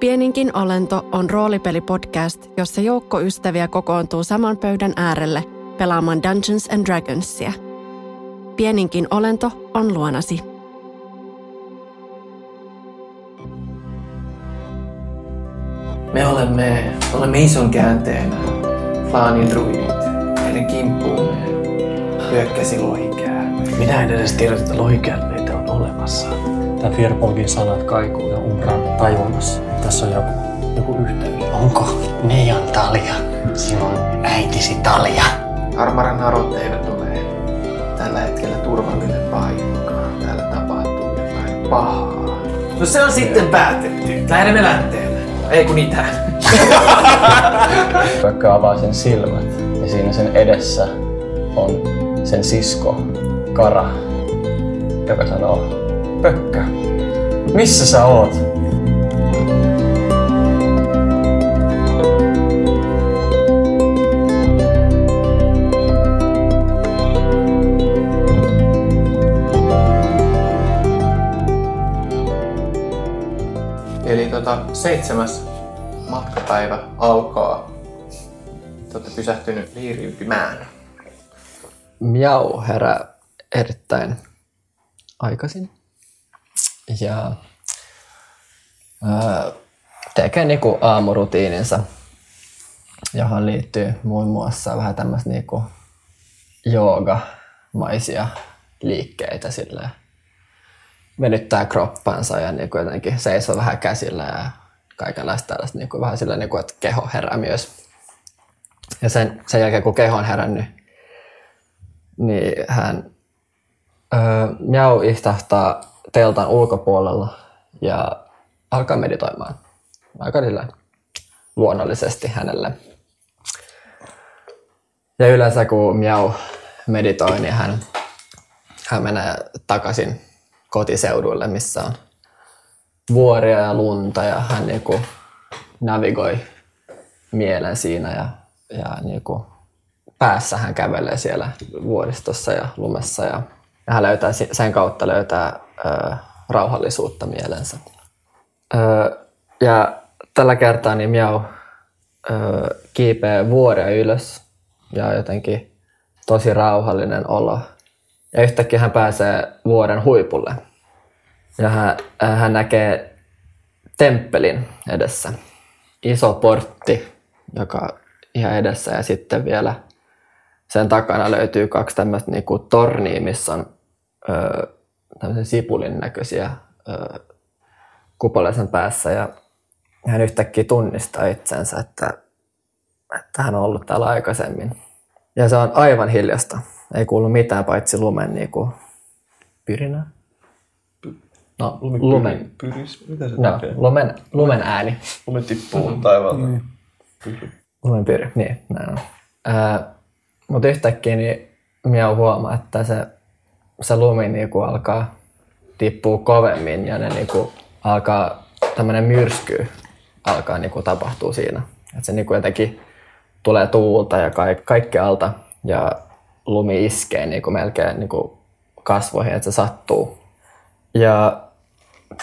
Pieninkin olento on roolipelipodcast, jossa joukko ystäviä kokoontuu saman pöydän äärelle pelaamaan Dungeons and Dragonsia. Pieninkin olento on luonasi. Me olemme, olemme ison käänteen Flaanin druidit. Meidän kimppuumme hyökkäsi lohikää. Minä en edes tiedä, että lohikäärmeitä on olemassa. Tämä Firbolgin sanat kaikuu ja Umbran tajunnassa. Tässä on joku, joku yhteys. Onko Neijan Talia sinun äitisi Talia? Armaran narut eivät ole tällä hetkellä turvallinen paikka. Täällä tapahtuu jotain pahaa. No se on sitten päätetty. Lähdemme länteelle. Ei kun itään. Vaikka avaa sen silmät ja siinä sen edessä on sen sisko Kara, joka sanoo, Pökkä, missä sä oot? Tota, seitsemäs matkapäivä alkaa. Te olette pysähtynyt liiriytymään. Miau herää erittäin aikaisin ja ää, tekee niinku aamurutiininsa, johon liittyy muun muassa vähän tämmöistä niinku joogamaisia liikkeitä silleen. Venyttää kroppansa ja niinku jotenkin seisoo vähän käsillä ja kaikenlaista tällaista niinku vähän sillä niinku, että keho herää myös. Ja sen, sen jälkeen kun keho on herännyt, niin hän öö, Miau istahtaa teltan ulkopuolella ja alkaa meditoimaan. Aika sillä luonnollisesti hänelle. Ja yleensä kun Miau meditoi, niin hän, hän menee takaisin kotiseuduille, missä on vuoria ja lunta ja hän niinku navigoi mielen siinä ja, ja niinku päässä hän kävelee siellä vuoristossa ja lumessa ja, ja hän löytää sen kautta löytää ö, rauhallisuutta mielensä. Ö, ja tällä kertaa niin Miau ö, kiipee vuoria ylös ja jotenkin tosi rauhallinen olo. Ja yhtäkkiä hän pääsee vuoren huipulle. Ja hän, hän näkee temppelin edessä. Iso portti, joka ihan edessä ja sitten vielä sen takana löytyy kaksi tämmöistä niinku tornia, missä on ö, sipulin näköisiä ö, kupolaisen päässä ja hän yhtäkkiä tunnistaa itsensä, että, että hän on ollut täällä aikaisemmin. Ja se on aivan hiljasta. Ei kuulu mitään paitsi lumen niinku, pyrinää. No, lumen, Pyris, mitä se no, tekee? lumen, lumen ääni. Lume tippuu taivaalta. Lumen pyri, niin näin on. Ää, mutta yhtäkkiä niin Miau huomaa, että se, se lumi niinku alkaa tippua kovemmin ja ne niinku alkaa, tämmöinen myrsky alkaa niinku tapahtuu siinä. Et se niinku jotenkin tulee tuulta ja kaikki, kaikki alta ja lumi iskee niinku melkein niinku kasvoihin, että se sattuu. Ja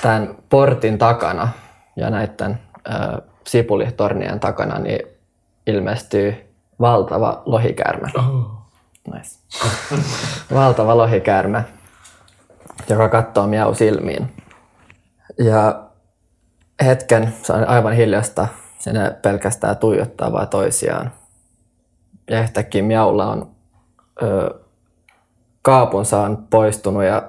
tämän portin takana ja näiden äh, sipulitornien takana niin ilmestyy valtava lohikäärme. Oh. Nice. valtava lohikäärme, joka katsoo miau silmiin. Ja hetken se on aivan hiljasta, se ne pelkästään tuijottaa vaan toisiaan. Ja yhtäkkiä miaulla on ö, kaapunsa on poistunut ja,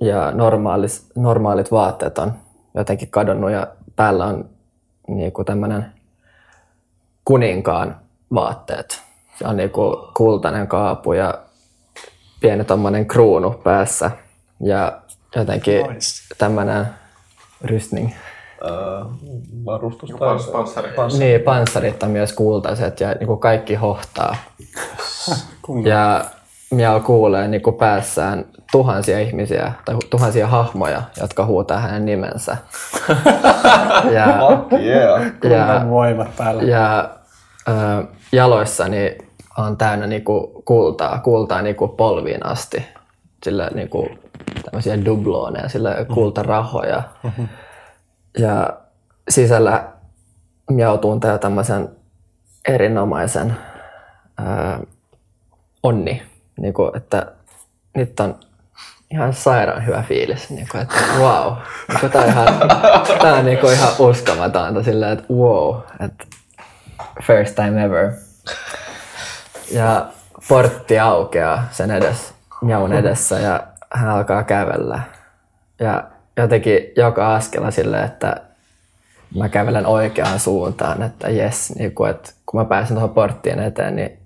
ja normaalis, normaalit vaatteet on jotenkin kadonnut ja päällä on niinku tämmöinen kuninkaan vaatteet. Se on niinku kultainen kaapu ja pieni tommonen kruunu päässä ja jotenkin Nice. tämmöinen rystning. Äh, varustus tai... panssari. Niin, panssarit on myös kultaiset ja niinku kaikki hohtaa. Ja Miao kuulee niinku päässään tuhansia ihmisiä tai tuhansia hahmoja, jotka huutaa hänen nimensä. ja, yeah. ja, voimat päällä. ja ö, jaloissani on täynnä niinku kultaa, kultaa niinku polviin asti. Sillä niinku tämmöisiä dublooneja, sillä kultarahoja. Ja sisällä tuntee tämmöisen erinomaisen ää, onni, niin kuin, että nyt on ihan sairaan hyvä fiilis, niin kuin, että wow, niin kuin, tämä on ihan, tämä on niin kuin ihan uskomatonta silleen, että wow, että first time ever. Ja portti aukeaa sen edes, Miaun edessä ja hän alkaa kävellä. Ja jotenkin joka askella silleen, että mä kävelen oikeaan suuntaan, että jes, niin kuin, että kun mä pääsen tuohon porttien eteen, niin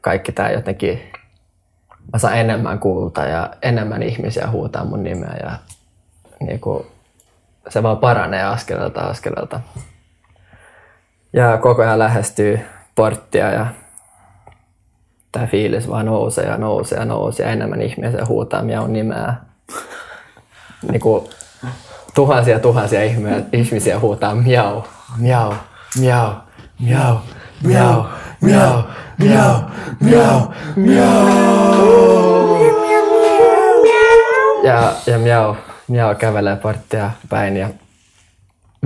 kaikki tämä jotenkin, mä saan enemmän kuulta ja enemmän ihmisiä huutaa mun nimeä ja niin kuin, se vaan paranee askelelta askelelta. Ja koko ajan lähestyy porttia ja tämä fiilis vaan nousee ja nousee ja nousee ja enemmän ihmisiä huutaa miaun nimeä. Niin kuin, tuhansia tuhansia ihmisiä, ihmisiä huutaa miau, miau, miau, miau, miau, miau, miau, miau, miau. Ja, ja miau, miau kävelee porttia päin ja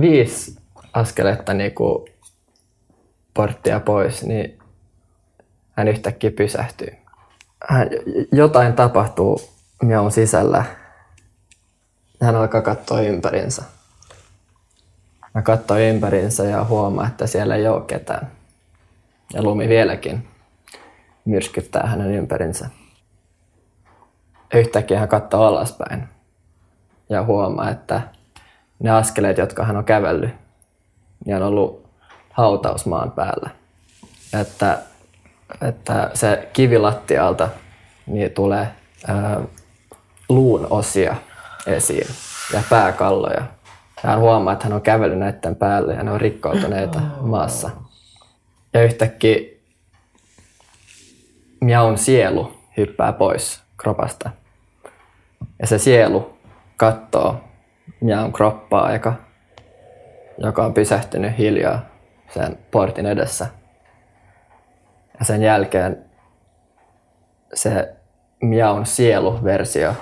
viisi askeletta niinku porttia pois, niin hän yhtäkkiä pysähtyy. Hän, jotain tapahtuu miaun sisällä hän alkaa katsoa ympärinsä. Mä katsoin ympärinsä ja huomaa, että siellä ei ole ketään. Ja lumi vieläkin myrskyttää hänen ympärinsä. Yhtäkkiä hän katsoo alaspäin ja huomaa, että ne askeleet, jotka hän on kävellyt, niin on ollut hautausmaan päällä. Että, että se kivilattialta niin tulee ää, luun osia esiin ja pääkalloja. Ja hän huomaa, että hän on kävellyt näiden päälle ja ne on rikkoutuneita maassa. Ja yhtäkkiä Miaun sielu hyppää pois kropasta. Ja se sielu katsoo Miaun kroppaa, joka, joka on pysähtynyt hiljaa sen portin edessä. Ja sen jälkeen se Miaun sieluversio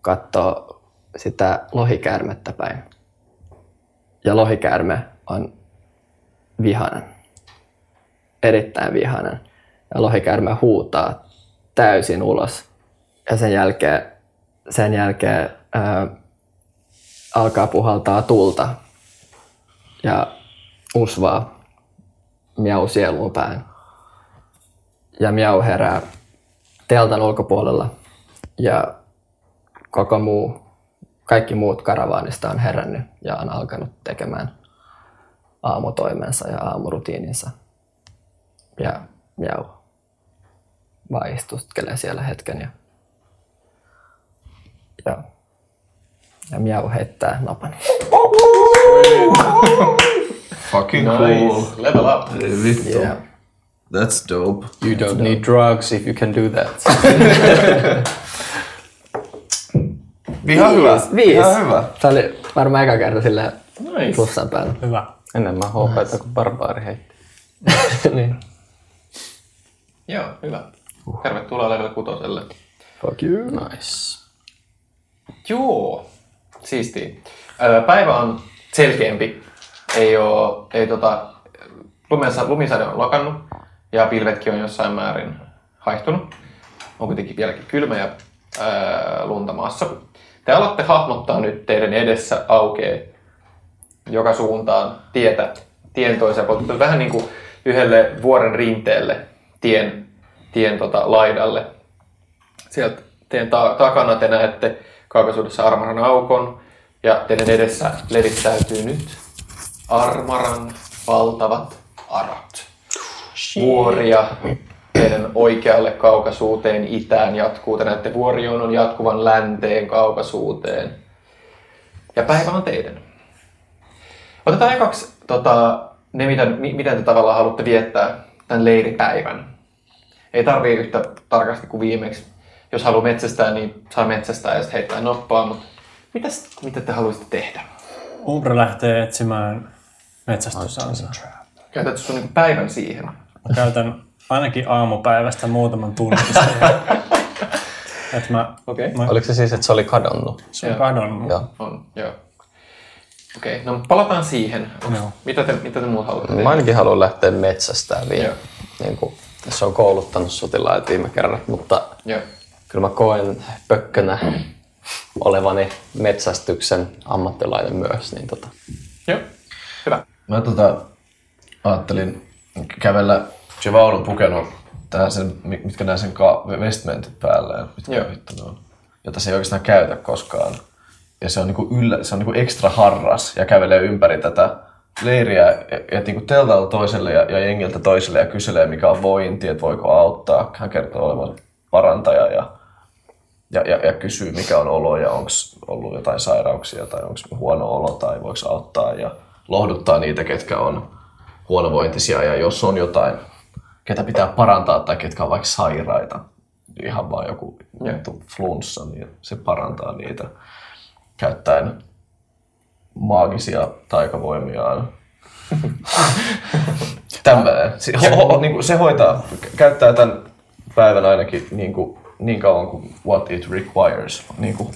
katsoo sitä lohikäärmettä päin. Ja lohikäärme on vihainen. Erittäin vihainen. Ja lohikäärme huutaa täysin ulos. Ja sen jälkeen, sen jälkeen ää, alkaa puhaltaa tulta ja usvaa miau sieluun päin. Ja miau herää teltan ulkopuolella ja koko muu kaikki muut karavaanista on herännyt ja on alkanut tekemään aamutoimensa ja aamurutiininsa. Ja miau vaan istuskelee siellä hetken ja, ja, ja miau heittää napan. Fucking Nice. cool. Level up. Vittu. Yeah. That's dope. You don't need drugs if you can do that. Ihan hyvä. Viisi. Ihan hyvä. Tämä oli varmaan eka kerta sillä Nice. plussan päällä. Hyvä. Enemmän HPtä kuin barbaari heitti. niin. Joo, hyvä. Tervetuloa level kutoselle. Fuck you. Nice. Joo, siistiä. Öö, Päivä on selkeämpi. Ei oo, ei tota, lumensa, lumisade on lakannut ja pilvetkin on jossain määrin haihtunut. On kuitenkin vieläkin kylmä ja ää, lunta maassa. Te alatte hahmottaa nyt teidän edessä aukee joka suuntaan tietä, tien toiseen. Vähän niin kuin yhdelle vuoren rinteelle tien, tien tota, laidalle. Sieltä teidän ta- takana te näette kaukaisuudessa Armaran aukon ja teidän edessä levittäytyy nyt Armaran valtavat arat. Vuoria teidän oikealle kaukaisuuteen itään jatkuu. Te näette vuorionon jatkuvan länteen kaukaisuuteen. Ja päivä on teidän. Otetaan ekaksi tota, ne, miten, mi- miten te tavallaan haluatte viettää tämän leiripäivän. Ei tarvii yhtä tarkasti kuin viimeksi. Jos haluaa metsästää, niin saa metsästää ja sitten heittää noppaa, mutta mitäs, mitä te haluaisitte tehdä? Umbra lähtee etsimään metsästysansa. Käytätkö sun niinku päivän siihen? Mä käytän ainakin aamupäivästä muutaman tunnin siihen. Et mä, Okei. mä, Oliko se siis, että se oli kadonnut? se on kadonnut. Joo. On, joo. Okei, no palataan siihen. Onks, Joo. mitä, te, mitä te muut haluatte Mä ainakin haluan lähteä metsästään vielä. Joo. Niin kuin, se on kouluttanut sotilaat viime kerrat, mutta Joo. kyllä mä koen pökkönä olevani metsästyksen ammattilainen myös. Niin tota. Joo. Hyvä. Mä tota, ajattelin kävellä se vaunu pukenut tähän sen, mitkä nämä sen ka- vestmentit päälle, mitkä Joo. vittu ne on, jota se ei oikeastaan käytä koskaan. Ja se on, niinku yllä, se on niinku ekstra harras ja kävelee ympäri tätä leiriä ja niinku teltalla toiselle ja, ja jengiltä toiselle ja kyselee mikä on vointi, että voiko auttaa. Hän kertoo olevan parantaja ja, ja, ja, ja kysyy mikä on olo ja onko ollut jotain sairauksia tai onko huono olo tai voiko auttaa ja lohduttaa niitä, ketkä on huonovointisia ja jos on jotain, ketä pitää parantaa tai ketkä on vaikka sairaita, ihan vaan joku juttu flunssa, niin se parantaa niitä käyttäen maagisia taikavoimiaan. Tämmöinen. Se, ho, ho, niin kuin se hoitaa, käyttää tämän päivän ainakin niin, kuin, niin kauan kuin what it requires. Niin kuin,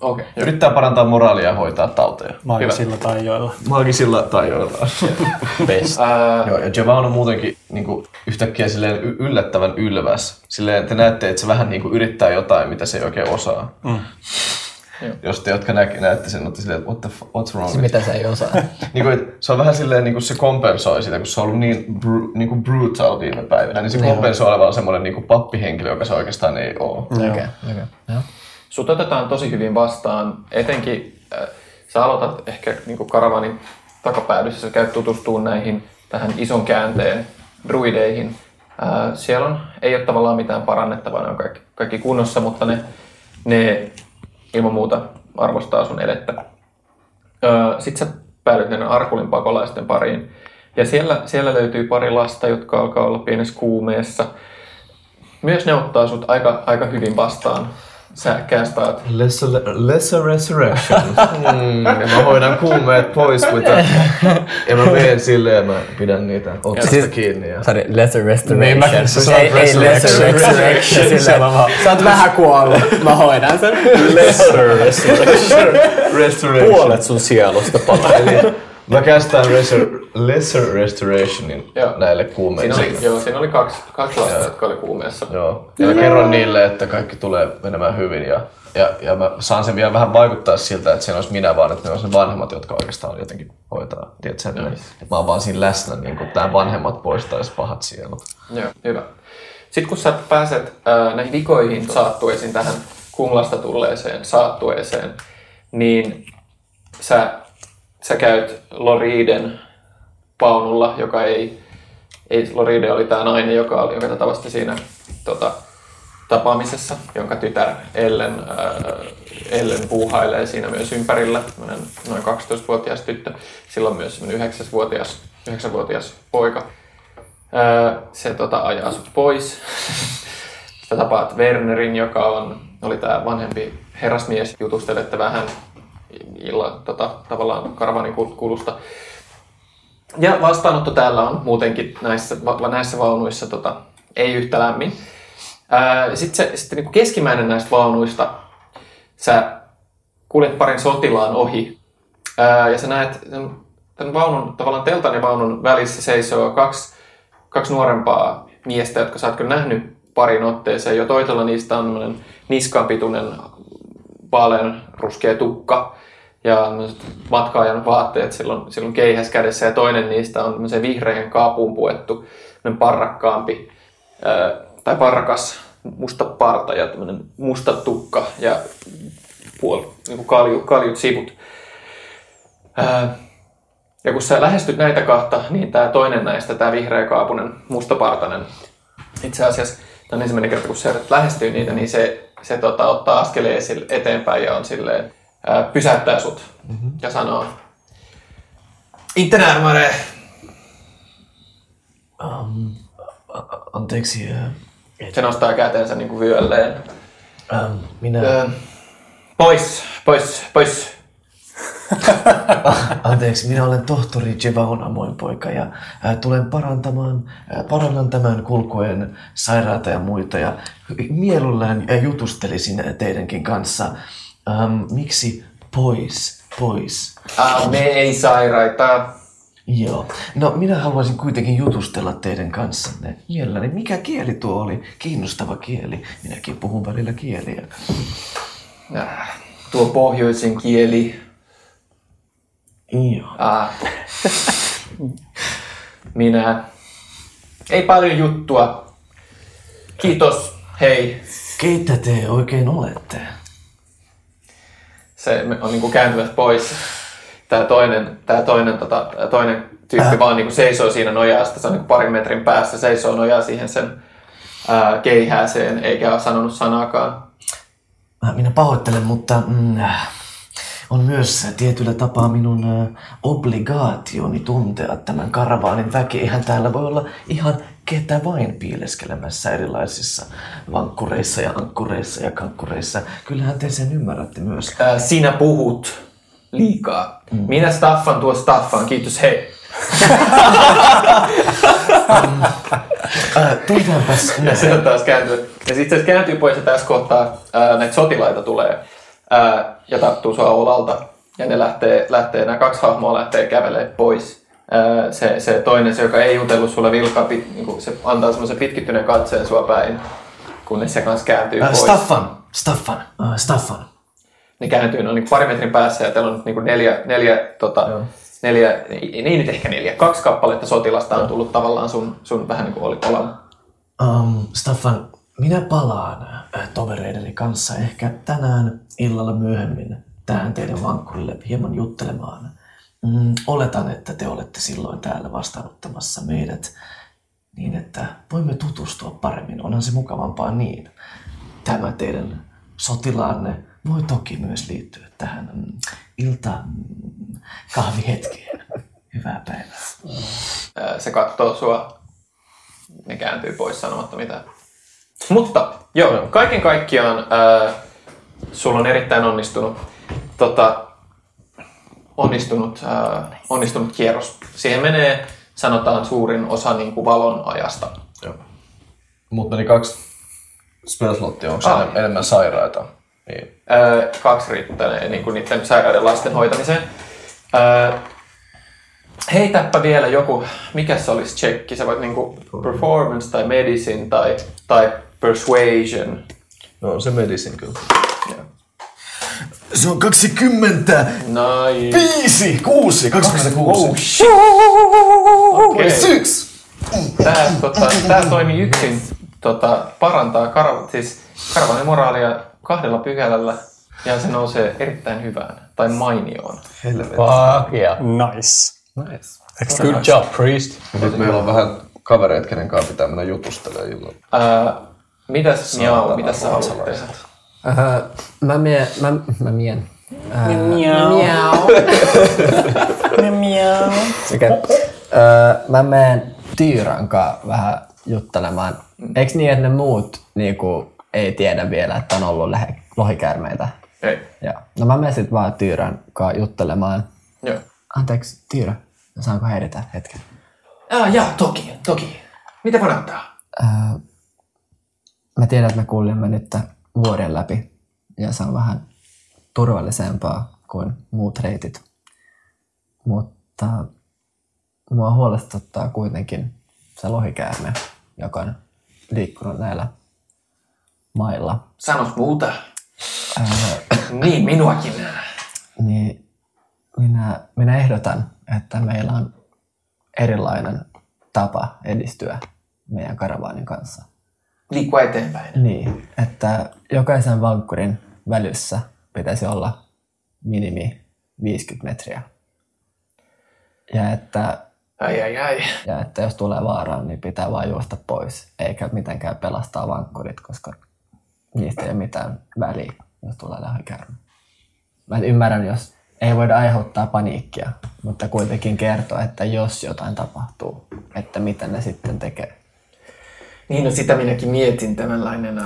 Okei. yrittää parantaa moraalia ja hoitaa tauteja. Maagisilla tai joilla. Maagisilla tai joillain. Best. Ää, Joo, ja Javan on muutenkin niin kuin, yhtäkkiä silleen y- yllättävän ylväs. Silleen, te näette, että se vähän niin kuin, yrittää jotain, mitä se ei oikein osaa. Mm. Jos te, jotka näki, näette sen, olette silleen, että what the f- what's wrong with Mitä se ei osaa? niin kuin, se on vähän silleen, niin kuin se kompensoi sitä, kun se on ollut niin, bru, niin kuin brutal viime päivinä, niin se kompensoi olevan semmoinen niin kuin pappihenkilö, joka se oikeastaan ei ole. Okei, okei. Joo. Sut otetaan tosi hyvin vastaan, etenkin äh, sä aloitat ehkä niin karavanin takapäädyssä, sä käyt tutustumaan näihin tähän ison käänteen druideihin. Äh, siellä on, ei ole tavallaan mitään parannettavaa, ne on kaikki, kaikki kunnossa, mutta ne, ne ilman muuta arvostaa sun elettä. Sitten sä päädyt Arkulin pakolaisten pariin. Ja siellä, siellä löytyy pari lasta, jotka alkaa olla pienessä kuumeessa. Myös ne ottaa sut aika, aika hyvin vastaan. Sä kästaat Lesser, lesser resurrection. mm, ja mä hoidan kuumeet pois, mitä... ja mä menen silleen mä pidän niitä otsasta Siis- kiinni. Ja... Sorry, lesser restoration. Niin, mä- sä sanot ei, ei lesser resurrection. Silleen mä vaan, sä oot vähän kuollut. Mä hoidan sen. Lesser resurrection. restoration. Puolet sun sielusta palaa. Mä kästään resur, lesser restorationin Joo. näille kuumeille. Siinä oli, joo, siinä oli kaksi, kaksi lasta, jotka oli kuumeessa. Joo. Ja mä kerron niille, että kaikki tulee menemään hyvin ja, ja, ja mä saan sen vielä vähän vaikuttaa siltä, että se olisi minä vaan, että ne on sen vanhemmat, jotka oikeastaan jotenkin hoitaa. Tiedätkö, että, ne, että mä oon vaan siinä läsnä, niin kuin tämä vanhemmat poistaisi pahat sielut. Joo, hyvä. Sitten kun sä pääset ää, näihin vikoihin saattueisiin, tähän kumlasta tulleeseen saattueeseen, niin sä, sä käyt Loriden paunulla, joka ei, ei Loride oli tämä nainen, joka, oli, joka tavasti siinä tota, tapaamisessa, jonka tytär Ellen, ää, Ellen puuhailee siinä myös ympärillä, noin 12-vuotias tyttö, silloin myös semmoinen 9-vuotias, 9-vuotias poika. Ää, se tota, ajaa sut pois. Sä tapaat Wernerin, joka on, oli tämä vanhempi herrasmies, jutustelette vähän illa, tota, tavallaan karavanin kul- kulusta. Ja vastaanotto täällä on muutenkin näissä, va- näissä vaunuissa tota, ei yhtä lämmin. Sitten se, sitten niin keskimmäinen näistä vaunuista, sä kuljet parin sotilaan ohi ää, ja sä näet tämän, vaunun, tavallaan teltan ja vaunun välissä seisoo kaksi, kaksi nuorempaa miestä, jotka sä oot kyllä nähnyt parin otteeseen. Jo toisella niistä on tämmöinen niskanpituinen vaalean ruskea tukka ja matkaajan vaatteet silloin, silloin keihäs kädessä ja toinen niistä on tämmöisen vihreän kaapuun puettu parrakkaampi ää, tai parrakas musta parta ja musta tukka ja puol, niin kuin kalju, kaljut sivut. Ää, ja kun sä lähestyt näitä kahta, niin tämä toinen näistä, tämä vihreä kaapunen, mustapartainen, itse asiassa tämä on ensimmäinen kerta, kun sä yrität lähestyä niitä, niin se, se tota, ottaa askeleen eteenpäin ja on silleen, ää, pysäyttää sut mm-hmm. ja sanoo, Inte närmare! Um, anteeksi, uh, Se nostaa kätensä niin kuin vyölleen. um, minä... Ää, pois, pois, pois. Anteeksi, minä olen tohtori Jevaon Amoin poika ja tulen parantamaan, parannan tämän kulkuen sairaata ja muita ja mielellään ää, jutustelisin teidänkin kanssa. Ähm, miksi pois? pois. Ah, me ei sairaita. Joo. No minä haluaisin kuitenkin jutustella teidän kanssanne. Mielelläni, mikä kieli tuo oli? Kiinnostava kieli. Minäkin puhun välillä kieliä. Ah, tuo pohjoisen kieli. Joo. Ah. Minä. Ei paljon juttua. Kiitos. Hei. Keitä te oikein olette? Se on niinku kääntymässä pois. Tää toinen, tää toinen, tota, toinen tyyppi äh. vaan niinku seisoo siinä nojasta. Se on niinku parin metrin päässä. Seisoo nojaa siihen sen ää, keihääseen, eikä ole sanonut sanaakaan. Minä pahoittelen, mutta mm, on myös tietyllä tapaa minun äh, obligaationi tuntea tämän karavaanin väki. Eihän täällä voi olla ihan ketä vain piileskelemässä erilaisissa vankkureissa ja ankkureissa ja kankkureissa. Kyllähän te sen ymmärrätte myös. Ää, sinä puhut liikaa. Mm. Minä staffan tuo staffan. Kiitos, hei. Äh, Tultaanpas Ja se on taas kääntynyt. Ja sitten se kääntyy pois ja tässä kohtaa ää, näitä sotilaita tulee ää, ja tarttuu sua olalta. Ja ne lähtee, lähtee, nämä kaksi hahmoa lähtee kävelemään pois. Ää, se, se toinen, se joka ei jutellut sulle vilkaa, pit, niin se antaa semmoisen pitkittyneen katseen sua päin, kunnes se kanssa kääntyy Äh, pois. Staffan, Staffan, äh, Staffan. Ne kääntyy noin niin pari metrin päässä ja teillä on niin neljä, neljä, tota, neljä, ei ei nyt ehkä neljä, kaksi kappaletta sotilasta on tullut tavallaan sun, sun vähän niin kuin oli olan. Um, Staffan, minä palaan äh, tovereideni kanssa ehkä tänään illalla myöhemmin tähän teidän vankkurille hieman juttelemaan. Mm, oletan, että te olette silloin täällä vastaanottamassa meidät niin, että voimme tutustua paremmin. Onhan se mukavampaa niin. Tämä teidän sotilaanne voi toki myös liittyä tähän mm, ilta mm, kahvihetkeen. Hyvää päivää. Ää, Se katsoo sua, ne kääntyy pois sanomatta mitään. Mutta joo, kaiken kaikkiaan ää, sulla on erittäin onnistunut, tota, onnistunut, ää, onnistunut kierros. Siihen menee, sanotaan, suurin osa niin kuin valon ajasta. Mutta meni kaksi spellslottia, onko Ah. enemmän sairaita? Niin. Ää, kaksi riittää niin kuin niiden sairaiden lasten hoitamiseen. Ää, heitäpä vielä joku, mikä se olisi tsekki? Se voit niinku performance tai medicine tai, tai persuasion. No se medicine kyllä. Se on 20! Nice. Viisi! Kuusi! 26! Oh shit! Okei. Syks! Tää, tota, tää toimii yksin, tota, parantaa karav- siis karavanin moraalia kahdella pykälällä ja se nousee erittäin hyvään tai mainioon. Helvetti. Fuck yeah. Nice. Nice. Good job, priest. Nyt meillä on vähän kavereita, kenen kanssa pitää mennä jutustelemaan illalla. Ää, mitäs Miau, mitäs sä haluat tehdä? Äh, mä mien, mä, mä mien. Äh, miau. Miau. Okei. Äh, mä menen Tyyran kanssa vähän juttelemaan. Eiks niin, että ne muut niinku, ei tiedä vielä, että on ollut lähe, lohikäärmeitä? Ei. Joo. No mä menen sit vaan Tyyrän kanssa juttelemaan. Joo. Anteeksi, Tyyrä, saanko häiritä hetken? Ah, jaa, toki, toki. Mitä voi? Äh, mä tiedän, että me kuljemme nyt vuoden läpi ja se on vähän turvallisempaa kuin muut reitit. Mutta mua huolestuttaa kuitenkin se lohikäärme, joka on liikkunut näillä mailla. Sanos muuta. niin, minuakin. Niin minä, minä ehdotan, että meillä on erilainen tapa edistyä meidän karavaanin kanssa. Liikkua eteenpäin. Niin, että jokaisen vankkurin välyssä pitäisi olla minimi 50 metriä. Ja että, Ai, ai, ai. ja että jos tulee vaaraan, niin pitää vaan juosta pois, eikä mitenkään pelastaa vankkurit, koska niistä ei ole mitään väliä, jos tulee lähikäärme. Mä ymmärrän, jos ei voida aiheuttaa paniikkia, mutta kuitenkin kertoa, että jos jotain tapahtuu, että mitä ne sitten tekee. Niin, no sitä minäkin mietin. Tämänlainen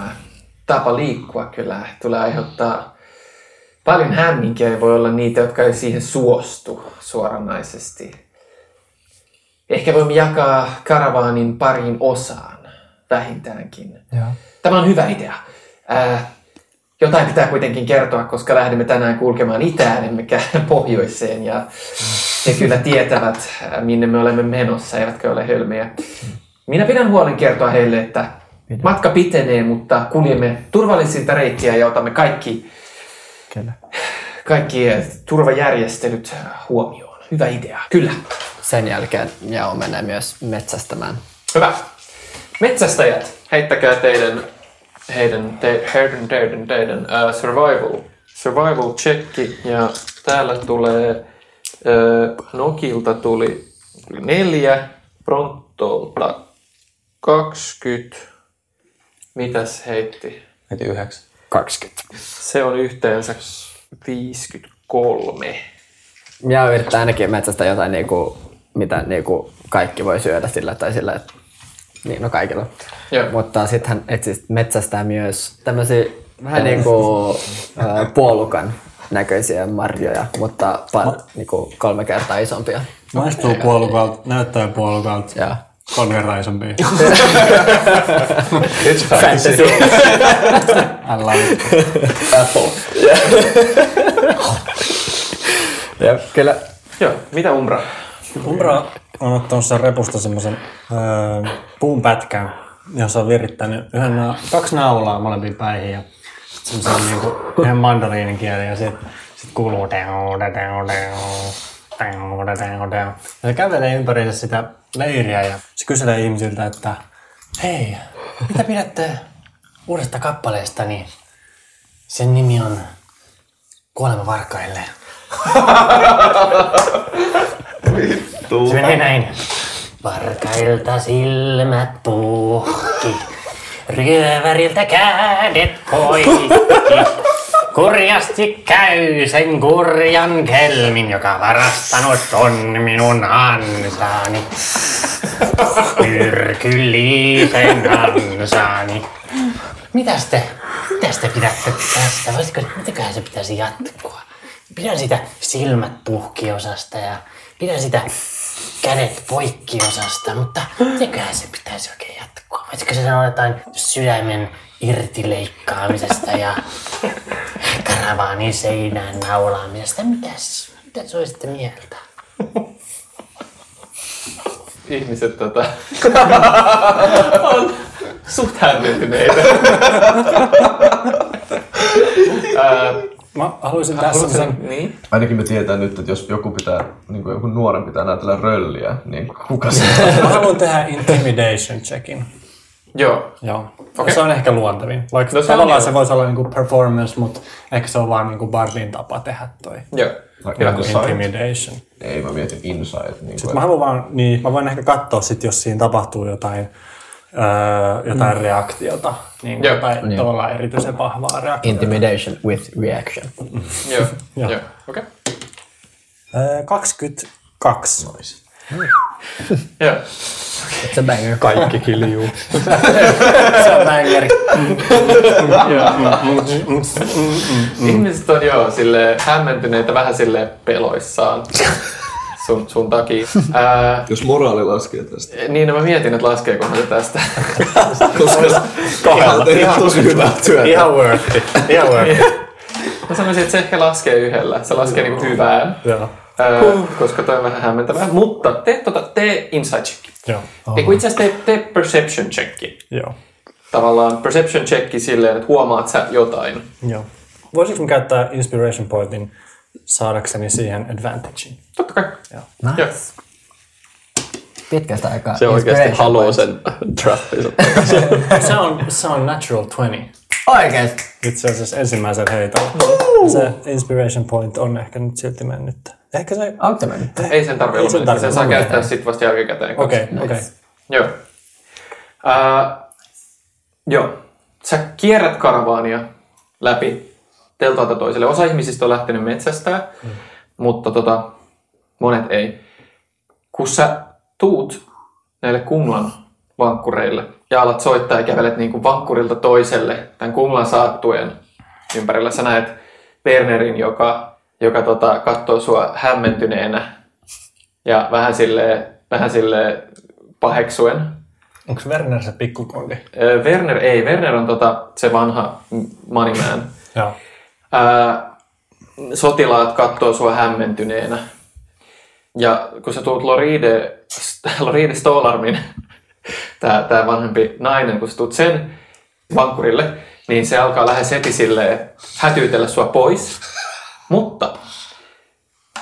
tapa liikkua kyllä tulee aiheuttaa paljon hämminkiä ja voi olla niitä, jotka ei siihen suostu suoranaisesti. Ehkä voimme jakaa karavaanin pariin osaan, vähintäänkin. Joo. Tämä on hyvä idea. Ää, jotain pitää kuitenkin kertoa, koska lähdemme tänään kulkemaan itään emmekä pohjoiseen ja he kyllä tietävät, äh, minne me olemme menossa, eivätkä ole hölmejä. Minä pidän huolen kertoa heille, että matka pitenee, mutta kuljemme turvallisinta reittiä ja otamme kaikki, Kyllä. kaikki äh, turvajärjestelyt huomioon. Hyvä idea. Kyllä. Sen jälkeen Miao menee myös metsästämään. Hyvä. Metsästäjät, heittäkää teidän, heidän, te, heidän, teidän, teidän uh, survival, survival checki. Ja täällä tulee, uh, Nokilta tuli neljä, Prontolta 20. Mitäs heitti? Heti yhdeksän. 20. Se on yhteensä 53. Miao yrittää ainakin metsästä jotain, niinku, mitä niinku, kaikki voi syödä sillä tai sillä, että niin, no kaikilla. Joo. Mutta sitten hän etsi metsästää myös tämmöisiä vähän niin kuin äh, puolukan näköisiä marjoja, mutta pal- niinku kolme kertaa isompia. Maistuu puolukalta, näyttää puolukalta. Ja Kolme kertaa isompi. It's fantasy. I love it. Apple. ja kyllä Joo, mitä Umbra? Umbra on ottanut sen repusta semmoisen öö, puun pätkän, jossa on virittänyt yhden, na- kaksi naulaa molempiin päihin ja semmoisen niinku yhden mandariinin kielen ja sit, sit kuuluu teo, teo, teo. Ja se kävelee ympäriinsä sitä leiriä ja se kyselee ihmisiltä, että hei, mitä pidätte uudesta kappaleesta, niin sen nimi on Kuolema varkaille. Se menee näin. Varkailta silmät puhki, ryöväriltä kädet poikki. Kurjasti käy sen kurjan kelmin, joka varastanut on minun ansani. Pyrkyllisen ansani. Mitäs te, mitäs te pidätte tästä? Voisiko, mitäköhän se pitäisi jatkua? Pidän sitä silmät puhkiosasta ja pidän sitä kädet poikkiosasta, mutta mitäköhän se pitäisi oikein jatkua? Voisiko se sanoa jotain sydämen irtileikkaamisesta ja karavaanin seinään naulaamisesta? Mitäs, mitä se olisitte mieltä? Ihmiset tota, on suht hämmentyneitä. Mä haluaisin tässä sen niin? Ainakin me tietää nyt, että jos joku pitää, niin kuin joku nuoren pitää näytellä rölliä, niin kuka se Mä haluan tehdä intimidation checkin. Joo. Joo. Okay. Se on ehkä luontevin. Vaikka No no, se on tavallaan joo. se voisi olla niinku performance, mutta ehkä se on vaan niinku Bardin tapa tehdä toi Joo. Hyvä. intimidation. Ei, mä mietin insight. Niin Sitten mä haluan vaan, niin mä voin ehkä katsoa sit, jos siinä tapahtuu jotain, öö, jotain mm. reaktiota. Niin Joo. jotain niin. tavallaan erityisen vahvaa reaktiota. intimidation with reaction. Joo. Joo. Joo. Okei. Öö, 22. Joo. It's a banger. Kaikki kiljuu. se on bangeri. Ihmiset on joo sille hämmentyneitä, vähän sille peloissaan sun, sun takia. Ää, Jos moraali laskee tästä. niin, no mä mietin, että laskeeko se tästä. Koska kahdella tehdään tosi hyvää työtä. Ihan worth it. Ihan worth it. Mä sanoisin, että se ehkä laskee yhdellä. Se laskee niinku hyvään. Joo. Ää, koska toi on vähän hämmentävää. Mutta tee, tota, tee insight check. Joo. Ei kun itse asiassa tee, tee perception checki. Joo. Tavallaan perception checki silleen, että huomaat sä jotain. Joo. Voisinko käyttää inspiration pointin saadakseni siihen advantagein? Totta kai. Joo. Joo. Pitkästä aikaa. Se oikeasti haluaa sen trappinsa. Se on, se on natural 20. Oikeesti? Itse asiassa ensimmäisellä heitolla. Se inspiration point on ehkä nyt silti mennyt. Ehkä se... Onko se mennyt? Ei sen tarvitse olla. sen tarvitse sen saa käyttää sitten vasta jälkikäteen. Okei, okei. Joo. Uh, joo. Sä kierrät karavaania läpi teltalta toiselle. Osa ihmisistä on lähtenyt metsästää, mm. mutta tota, monet ei. Kun sä tuut näille Kunglan vankkureille ja alat soittaa ja kävelet niin kuin vankkurilta toiselle tämän Kunglan saattueen ympärillä, sä näet Wernerin, joka, joka tota, katsoo sua hämmentyneenä ja vähän sille vähän sille paheksuen. Onko Werner se pikkukondi? Werner ei, Werner on tota, se vanha m- moneyman. Joo. Ää, sotilaat katsoo sua hämmentyneenä. Ja kun sä tuut Loride, Loride Stolarmin, tää, tää vanhempi nainen, kun sä tuut sen vankkurille, niin se alkaa lähes heti silleen hätyytellä sua pois. Mutta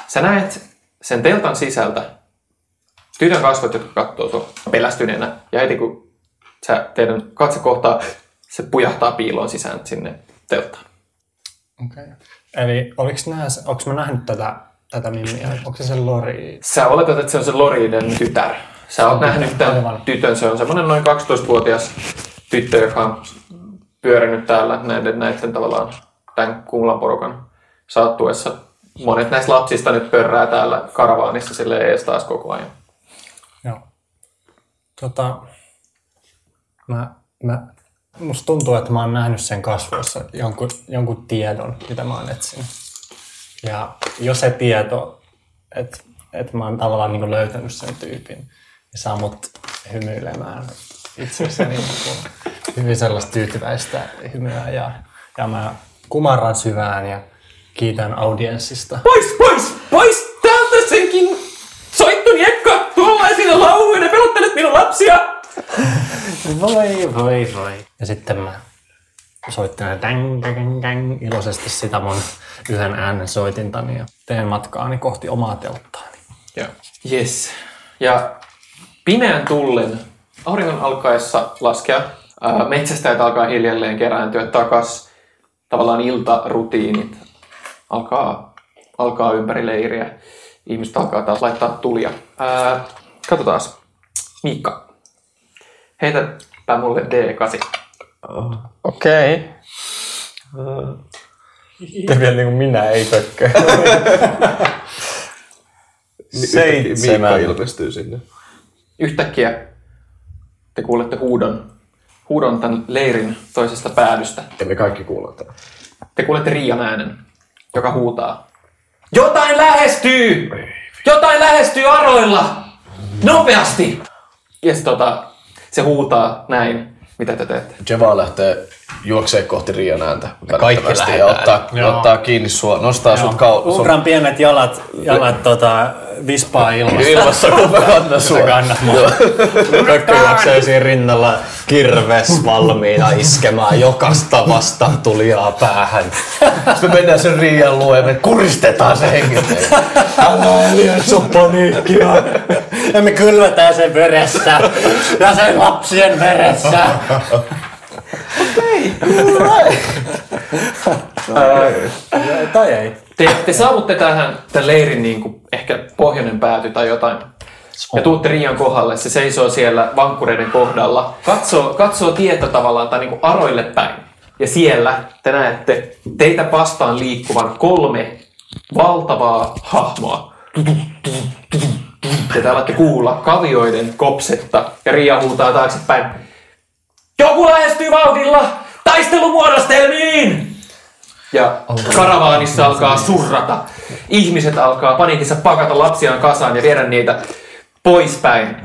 sä näet sen teltan sisältä tytön kasvot, jotka katsoo sua pelästyneenä. Ja heti kun sä, teidän katse kohtaa, se pujahtaa piiloon sisään sinne telttaan. Okay. Eli oliks nää, onks mä nähnyt tätä, tätä mimmiä? Onko se se Lori? Sä oletat, että se on se Loriden tytär. Sä oot nähnyt tämän Aivan. tytön. Se on semmoinen noin 12-vuotias tyttö, joka on pyörinyt täällä näiden, näiden tavallaan tämän kumlan porukan saattuessa. Monet näistä lapsista nyt pörrää täällä karavaanissa sille ees taas koko ajan. Joo. Tota, mä, mä, musta tuntuu, että mä oon nähnyt sen kasvoissa jonkun, jonkun tiedon, mitä mä oon etsinyt. Ja jos se tieto, että että mä oon tavallaan niin löytänyt sen tyypin ja saa mut hymyilemään itsekseni niin hyvin sellaista tyytyväistä hymyä ja, ja mä kumarran syvään ja kiitän audienssista. Pois, pois, pois täältä senkin soittu niekka tuollaisille lauhuille pelottelet minun lapsia! Voi, voi, voi. Ja sitten mä soittelen dang, dang, dang, iloisesti sitä mun yhden äänen soitintani ja teen matkaani kohti omaa telttaani. Joo. Yes. Ja pimeän tullen auringon alkaessa laskea, metsästäjät alkaa hiljalleen kerääntyä takas. Tavallaan iltarutiinit alkaa, alkaa ympäri leiriä. Ihmiset alkaa taas laittaa tulia. Ää, katsotaan. Miikka, heitäpä mulle D8. Okei. Ja vielä niin kuin minä, ei pökkö. Miikka Seitsemän. ilmestyy sinne. Yhtäkkiä te kuulette huudon, huudon tämän leirin toisesta päädystä. Ja me kaikki tämän. Te kuulette Riian äänen, joka huutaa. Jotain lähestyy! Jotain lähestyy aroilla! Nopeasti! Ja se, tota, se huutaa näin. Mitä te teette? Jeva lähtee juoksee kohti Rian ääntä kaikki ja ottaa, ottaa kiinni sua, nostaa sut kau... sun Uhran pienet jalat, jalat tota, vispaa ilmassa. ilmassa, kun mä kannan sua. Kannat mua. Pökkö juoksee siinä rinnalla kirves valmiina iskemään jokasta vastaan tulijaa päähän. Sitten me mennään sen Rian luo ja me kuristetaan se hengittäjä. Älä lietso paniikkia. Ja me kylvetään sen veressä. Ja sen lapsien veressä. Tai ei. Te, te saavutte tähän tämän leirin niin kuin, ehkä pohjoinen pääty tai jotain. Ja tuutte Riian kohdalle. Se seisoo siellä vankkureiden kohdalla. Katsoo, katsoo tietä tavallaan tai niin kuin aroille päin. Ja siellä te näette teitä vastaan liikkuvan kolme valtavaa hahmoa. Te alatte kuulla kavioiden kopsetta. Ja Ria huutaa taaksepäin. Joku lähestyy vauhdilla! Taistelumuodostelmiin! Ja karavaanissa alkaa surrata. Ihmiset alkaa paniikissa pakata lapsiaan kasaan ja viedä niitä poispäin.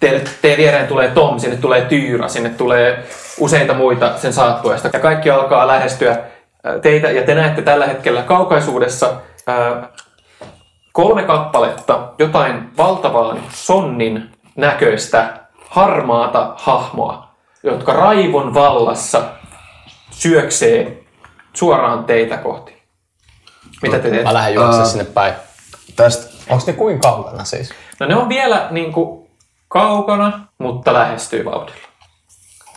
Teille, teidän viereen tulee Tom, sinne tulee Tyyra, sinne tulee useita muita sen saattuesta. Ja kaikki alkaa lähestyä äh, teitä ja te näette tällä hetkellä kaukaisuudessa äh, kolme kappaletta jotain valtavaan sonnin näköistä harmaata hahmoa, jotka raivon vallassa syöksee suoraan teitä kohti. Mitä te teette? Mä lähden juoksemaan sinne päin. Tästä Onko ne kuinka kaukana siis? No ne on vielä niin kuin, kaukana, mutta lähestyy vauhdilla.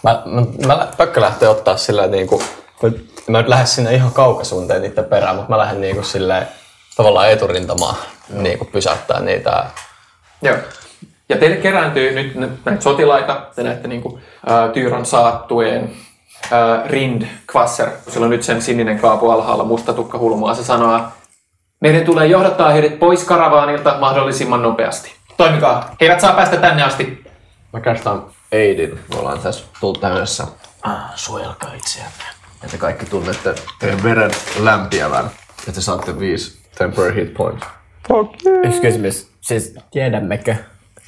Mä, mä, mä Pökkö lähtee ottaa sillä niinku, mä en lähde sinne ihan kaukaisuunteen niiden perään, mutta mä lähden niinku silleen tavallaan eturintamaan niinku pysäyttää niitä. Joo. Ja teille kerääntyy nyt, nyt näitä sotilaita, te näette niin kuin, ä, Tyyran saattueen, ä, Rind Kvasser, sillä on nyt sen sininen kaapu alhaalla, musta tukka hulmaa, se sanoo, meidän tulee johdattaa heidät pois karavaanilta mahdollisimman nopeasti. Toimikaa, he eivät saa päästä tänne asti. mä kästän Aidin. Me ollaan tässä tulta yhdessä. Ah, suojelkaa itseänne. Ja te kaikki tunnette teidän veren lämpiävän. Ja te saatte viisi temporary hit points. Yksi kysymys, siis tiedämmekö,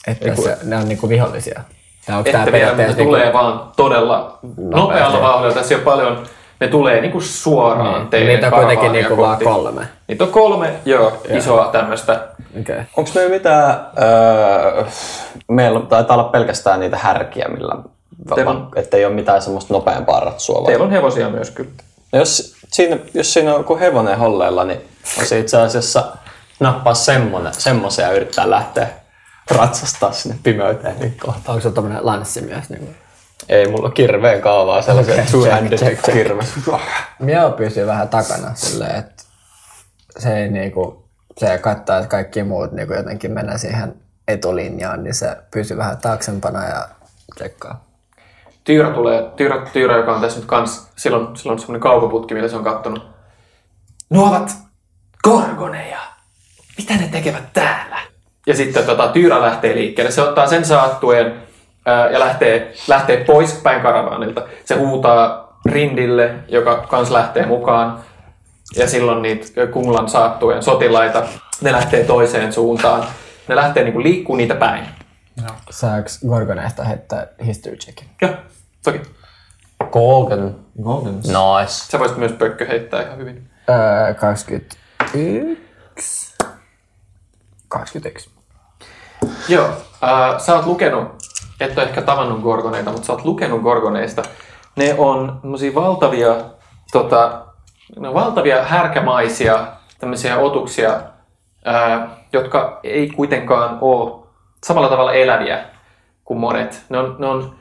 että se, ne on niinku vihollisia? Ja onko Ette vielä, mutta se tulee vaan todella nopealla vauhdilla. Tässä ole paljon ne tulee niinku suoraan Niin. teidän Niitä on kuitenkin niinku vaan kolme. Niitä on kolme, joo, isoa tämmöistä. Okei. Onko meillä mitään, öö, meillä taitaa olla pelkästään niitä härkiä, millä Teillä on- ettei ole mitään semmoista nopeampaa ratsua. Teillä on hevosia myös kyllä. No jos, siinä, jos siinä on joku hevonen holleilla, niin voisi itse asiassa nappaa semmoisen ja yrittää lähteä ratsastaa sinne pimeyteen niin kohta. Onko se tämmönen lanssimies? Niin Ei mulla ole kirveen kaavaa, sellaisen okay, two-handed check, check. kirve. Mio pysyy vähän takana silleen, että se ei niinku, se kattaa, että kaikki muut niinku jotenkin menee siihen etulinjaan, niin se pysyy vähän taaksempana ja tsekkaa. Tyyrä tulee, Tyyrä, Tyyrä joka on tässä nyt kans, silloin, silloin on semmoinen kaukoputki, mitä se on kattonut. Nuo ovat gorgoneja. Mitä ne tekevät täällä? Ja sitten tota, Tyyrä lähtee liikkeelle. Se ottaa sen saattueen ää, ja lähtee, lähtee pois päin karavaanilta. Se huutaa Rindille, joka kans lähtee mukaan. Ja silloin niitä Kunglan saattueen sotilaita, ne lähtee toiseen suuntaan. Ne lähtee niinku liikkuu niitä päin. Saako Gorgoneista heittää history checkin? Joo, toki. Golden. Golden. Nice. Sä voisit myös pökkö heittää ihan hyvin. Öö, 21. 21. Joo, äh, sä oot lukenut, et ole ehkä tavannut gorgoneita, mutta sä oot lukenut gorgoneista. Ne on valtavia, tota, ne on valtavia härkämaisia tämmöisiä otuksia, äh, jotka ei kuitenkaan ole samalla tavalla eläviä kuin monet. Ne on, ne on,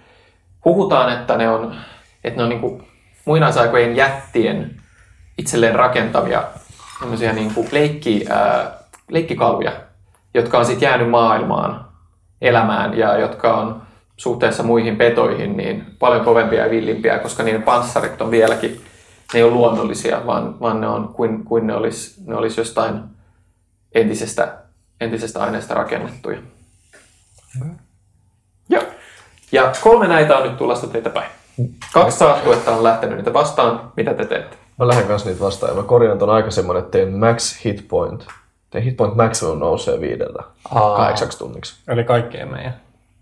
puhutaan, että ne on, että ne on niinku muinaisaikojen jättien itselleen rakentavia tämmöisiä niinku leikki, ää, leikkikaluja, jotka on sitten jäänyt maailmaan elämään ja jotka on suhteessa muihin petoihin niin paljon kovempia ja villimpiä, koska niiden panssarit on vieläkin, ne ei ole luonnollisia, vaan, vaan ne on kuin, kuin ne olisi ne olis jostain entisestä, entisestä aineesta rakennettuja. Joo. Ja kolme näitä on nyt tulossa teitä päin. Kaksi saattuetta on lähtenyt niitä vastaan. Mitä te teette? Mä lähden kanssa niitä vastaan ja mä korjaan ton aikaisemman, että teidän max hit point, teidän hit point maximum nousee viidellä kahdeksaksi tunniksi. Eli kaikkien meidän.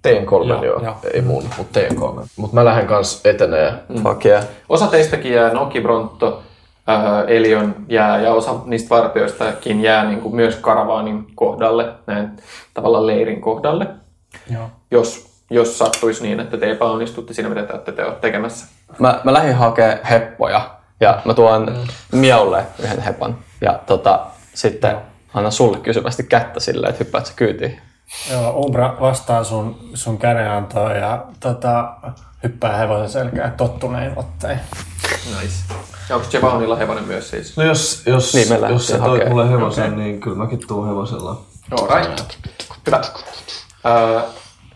Teidän kolme, Joo, joo. joo. Ei mun, mutta teidän kolme. Mutta mä lähden kanssa etenee. Fuck yeah. Osa teistäkin jää Noki, Brontto, ää, Elion jää ja osa niistä vartioistakin jää niin kuin myös karavaanin kohdalle, näin tavallaan leirin kohdalle, Joo. jos, jos sattuisi niin, että te epäonnistutte siinä, mitä te olette te- tekemässä. Mä, mä lähdin hakemaan heppoja ja mä tuon mm. Miaulle yhden hepan. Ja tota, sitten annan sulle kysyvästi kättä silleen, että hyppäät sä kyytiin. Joo, Umbra vastaa sun, sun kädenantoa ja tota, hyppää hevosen selkään tottunein ottein. Nice. Ja onko Jevaunilla hevonen myös siis? No jos, jos, Niin, jos sä toit hakemaan. mulle hevosen, okay. niin kyllä mäkin tuun hevosella. Alright. Hyvä. Öö,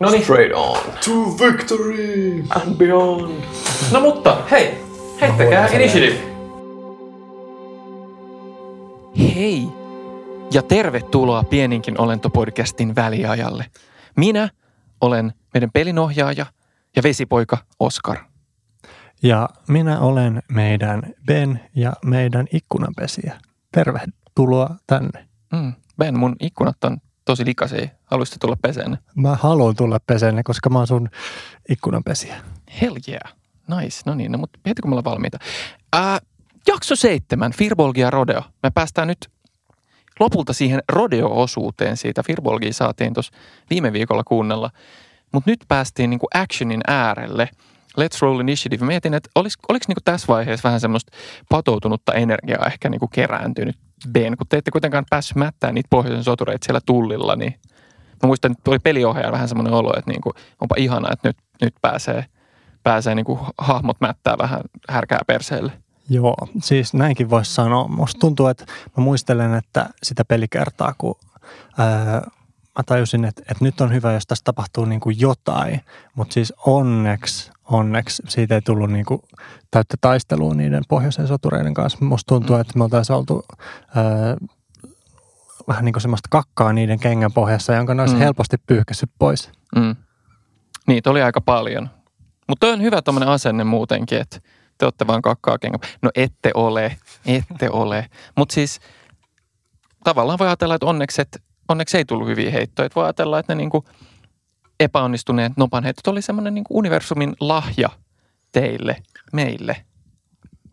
no niin. Straight on. To victory! And beyond. No mutta, hei, heittäkää initiative. Hei ja tervetuloa Pieninkin olentopodcastin väliajalle. Minä olen meidän pelinohjaaja ja vesipoika Oskar. Ja minä olen meidän Ben ja meidän ikkunanpesiä. Tervetuloa tänne. Mm. Ben, mun ikkunat on tosi likaisia. Haluaisitko tulla peseen? Mä haluan tulla peseenne, koska mä oon sun ikkunanpesiä. Hell yeah. Nice. No niin, no, mutta heti kun me ollaan valmiita. Ää, jakso seitsemän, Firbolgia Rodeo. Me päästään nyt lopulta siihen rodeo-osuuteen siitä. Firbolgia saatiin tuossa viime viikolla kuunnella. Mutta nyt päästiin niinku actionin äärelle. Let's Roll Initiative. Mietin, että olis, oliko niinku tässä vaiheessa vähän semmoista patoutunutta energiaa ehkä niinku kerääntynyt Ben, kun te ette kuitenkaan päässyt mättää niitä pohjoisen sotureita siellä tullilla, niin mä muistan, että oli peliohjaaja vähän semmoinen olo, että niinku, onpa ihana, että nyt, nyt pääsee, pääsee niinku hahmot mättää vähän härkää perseelle. Joo, siis näinkin voisi sanoa. Musta tuntuu, että mä muistelen, että sitä pelikertaa, kun ää, mä tajusin, että, että nyt on hyvä, jos tässä tapahtuu niin kuin jotain. Mutta siis onneksi, onneksi siitä ei tullut niin kuin täyttä taistelua niiden pohjoisen sotureiden kanssa. Musta tuntuu, mm. että me oltaisiin oltu ää, vähän niin kuin semmoista kakkaa niiden kengän pohjassa, jonka ne olisi Mm. helposti pyyhkässyt pois. Mm. Niitä oli aika paljon. Mutta on hyvä tuommoinen asenne muutenkin, että te olette vaan kakkaa kengä. No ette ole, ette ole. Mutta siis tavallaan voi ajatella, että onneksi, et, onneksi ei tullut hyviä heittoja. Et voi ajatella, että ne niinku epäonnistuneet nopan heitot oli semmoinen niinku universumin lahja teille, meille.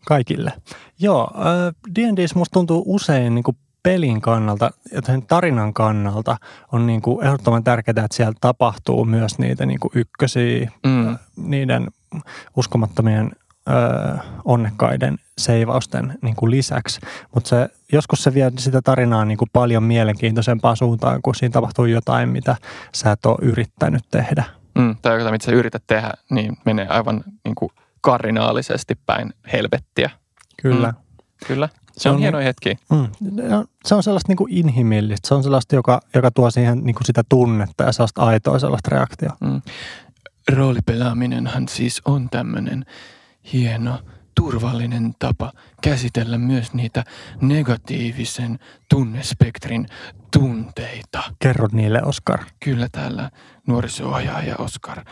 kaikille. Joo, äh, D&D's musta tuntuu usein niin kuin pelin kannalta ja sen tarinan kannalta on niin kuin ehdottoman tärkeää, että siellä tapahtuu myös niitä niin kuin ykkösiä, Mm. äh, niiden uskomattomien äh, onnekkaiden seivausten niin kuin lisäksi. Mutta se, joskus se vie sitä tarinaa niin kuin paljon mielenkiintoisempaan suuntaan, kun siinä tapahtuu jotain, mitä sä et ole yrittänyt tehdä. Mm, tai jotain, mitä sä yrität tehdä, niin menee aivan niin kuin kardinaalisesti päin helvettiä. Kyllä. Mm. Kyllä, se, Se on, on- hienoja hetkiä. Mm. No, Se on sellaista niin kuin inhimillistä. Se on sellaista, joka, joka tuo siihen niin kuin sitä tunnetta ja sellaista aitoa sellaista reaktiota. Mm. Roolipelaaminenhan siis on tämmöinen hieno, turvallinen tapa käsitellä myös niitä negatiivisen tunnespektrin tunteita. Kerro niille, Oskar. Kyllä täällä nuoriso-ohjaaja Oskar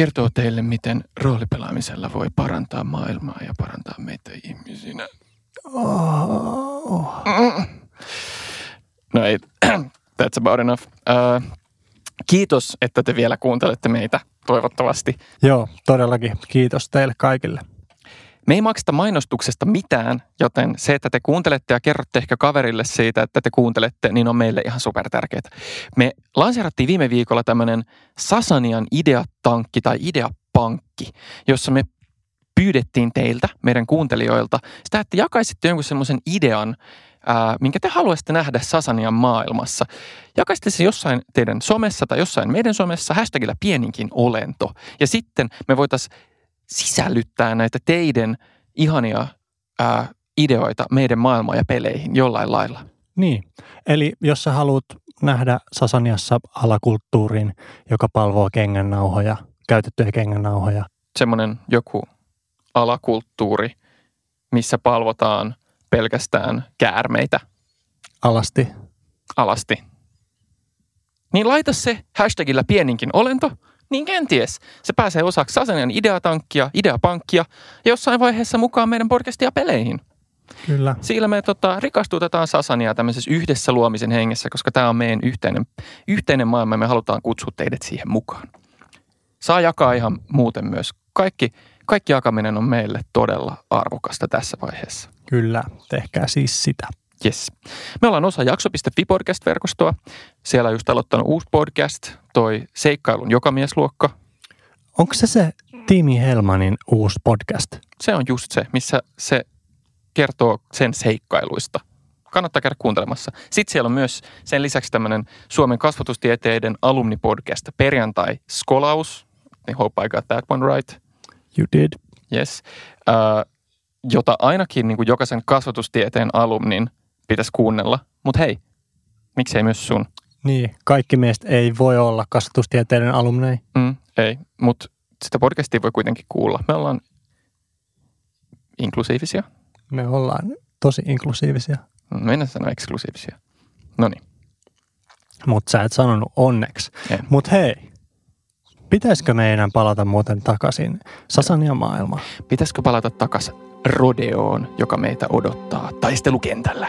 kertoo teille, miten roolipelaamisella voi parantaa maailmaa ja parantaa meitä ihmisinä. Oh. No ei, that's about enough. Uh, kiitos, että te vielä kuuntelette meitä, toivottavasti. Joo, todellakin. Kiitos teille kaikille. Me ei makseta mainostuksesta mitään, joten se, että te kuuntelette ja kerrotte ehkä kaverille siitä, että te kuuntelette, niin on meille ihan super tärkeää. Me lanseerattiin viime viikolla tämmöinen Sasanian ideatankki tai ideapankki, jossa me pyydettiin teiltä, meidän kuuntelijoilta, sitä, että jakaisitte jonkun semmoisen idean, ää, minkä te haluaisitte nähdä Sasanian maailmassa. Jakaisitte se jossain teidän somessa tai jossain meidän somessa hashtagillä pieninkin olento. Ja sitten me voitaisiin sisällyttää näitä teidän ihania ää, ideoita meidän maailmaan ja peleihin jollain lailla. Niin, eli jos sä haluat nähdä Sasaniassa alakulttuurin, joka palvoo kengännauhoja, käytettyjä kengännauhoja, Semmoinen joku alakulttuuri, missä palvotaan pelkästään käärmeitä alasti, alasti. Niin laita se hashtagillä pieninkin olento, niin kenties se pääsee osaksi Sasanian ideatankkia, ideapankkia ja jossain vaiheessa mukaan meidän podcastia peleihin. kyllä. Sillä me tota, rikastutetaan Sasania tämmöisessä yhdessä luomisen hengessä, koska tämä on meidän yhteinen, yhteinen maailma ja me halutaan kutsua teidät siihen mukaan. Saa jakaa ihan muuten myös. Kaikki, kaikki jakaminen on meille todella arvokasta tässä vaiheessa. Kyllä, tehkää siis sitä. Yes. Me ollaan osa jakso.fi podcast-verkostoa. Siellä on just aloittanut uusi podcast, toi Seikkailun jokamiesluokka. Onko se se Tiimi Helmanin uusi podcast? Se on just se, missä se kertoo sen seikkailuista. Kannattaa käydä kuuntelemassa. Sitten siellä on myös sen lisäksi tämmöinen Suomen kasvatustieteiden alumnipodcast Perjantai Skolaus. Niin hope I got that one right. You did. Yes. Uh, jota ainakin niin kuin jokaisen kasvatustieteen alumnin pitäisi kuunnella. Mutta hei, miksei myös sun? Niin, kaikki meistä ei voi olla kasvatustieteiden alumnei. Mm, ei, mutta sitä podcastia voi kuitenkin kuulla. Me ollaan inklusiivisia. Me ollaan tosi inklusiivisia. Me en sano eksklusiivisia. No niin. Mutta sä et sanonut onneksi. Mutta hei, pitäisikö meidän palata muuten takaisin Sasanian maailmaan? Pitäisikö palata takaisin rodeoon, joka meitä odottaa taistelukentällä?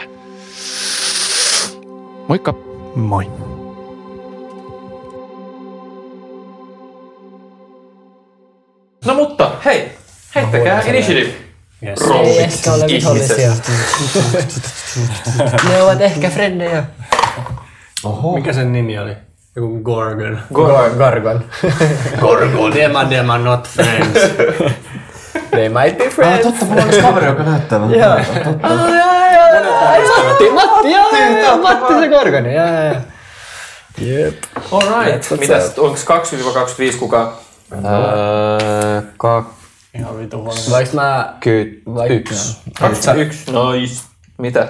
Moikka! Moi. No mutta, hei, heittäkää initiative. Yes. Ei ehkä ole vihollisia. ne ovat ehkä frendejä. Mikä sen nimi oli? Joku Gorgon. Gor- Gorgon. Gorgon. Them and them are not friends. They might be Ah, friends. totta, mulla olisi kaveri, joka näyttää vähän. Joo. Ah, jaa, jaa. Matti, Matti, joo, joo, Matti se Gorgoni, joo, joo. Jep. Alright. Mitäs, onko 20-25 kuka? Öö, Ihan vitu huono. Voinko mä... kaksikymmentäyksi. 21. Nois. Mitä?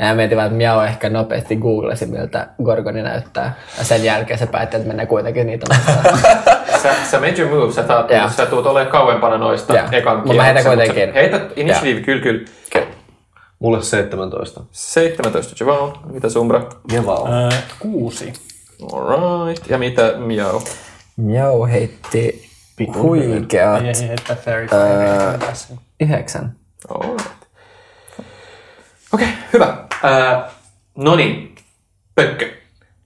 Mä mietin vaan, että Miao ehkä nopeasti googlasi, miltä Gorgoni näyttää. Ja sen jälkeen se päätti, että mennään kuitenkin niitä. Sä, sä made your move, sä, taat, Joo. sä tuut olemaan kauempana noista Joo. ekan Mut mä heitän kuitenkin. mutta Heität initiative, kyllä kyllä. Mulle 17. 17 Javon, mitä Sumbra? Jevao. Öö, kuusi. Alright. Ja mitä Miao? Miao heitti huikeat Ei, ei heittää fairy Öö. uh, yhdeksän. Alright. Okei, okay, hyvä. No niin, Pökkö.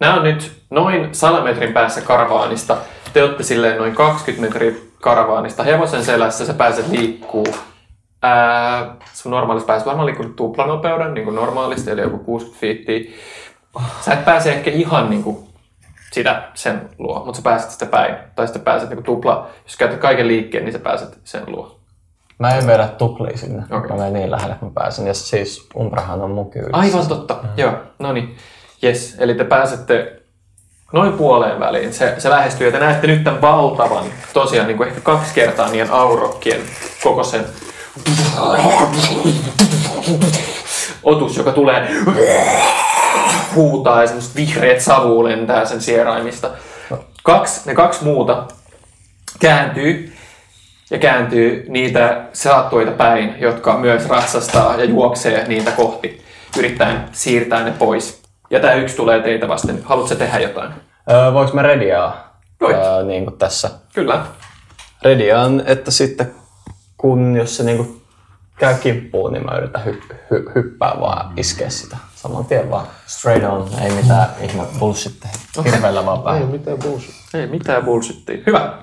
Nämä on nyt noin 100 metrin päässä karavaanista. Te olette silleen noin 20 metriä karavaanista. Hevosen selässä sä pääset liikkuu ää, sun normaalissa päässä varmaan liikkuu tuplanopeuden niin kuin normaalisti, eli joku 60 fiittiä. Sä et pääse ehkä ihan niin kuin sitä sen luo, mutta sä pääset sitä päin. Tai sitten pääset niin kuin tupla, jos käytät kaiken liikkeen, niin sä pääset sen luo. Mä en vedä tuplia sinne. Okay. Mä menen niin lähelle, että mä pääsen. Ja siis Umbrahan on mun kyydissä. Aivan totta, mm. joo, no niin. Yes, eli te pääsette noin puoleen väliin. Se, se lähestyy ja te näette nyt tämän valtavan, tosiaan niin kuin ehkä kaksi kertaa niiden aurokkien koko sen otus, joka tulee huutaa ja semmoset vihreät savu lentää sen sieraimista. Kaksi, ne kaksi muuta kääntyy ja kääntyy niitä saattuita päin, jotka myös ratsastaa ja juoksee niitä kohti, yrittäen siirtää ne pois. Ja tämä yksi tulee teitä vasten. Haluatko tehdä jotain? Öö, voinko mä rediaa? Voit. Öö, niin kuin tässä. Kyllä. Rediaan, että sitten kun jos se niinku käy kimppuun, niin mä yritän hy- hy- hyppää vaan iskeä sitä saman tien vaan. Straight on, ei mitään ihme bullshit. Hirveellä vaan päin. mitään bullshit. Ei mitään bullshittia. Hyvä.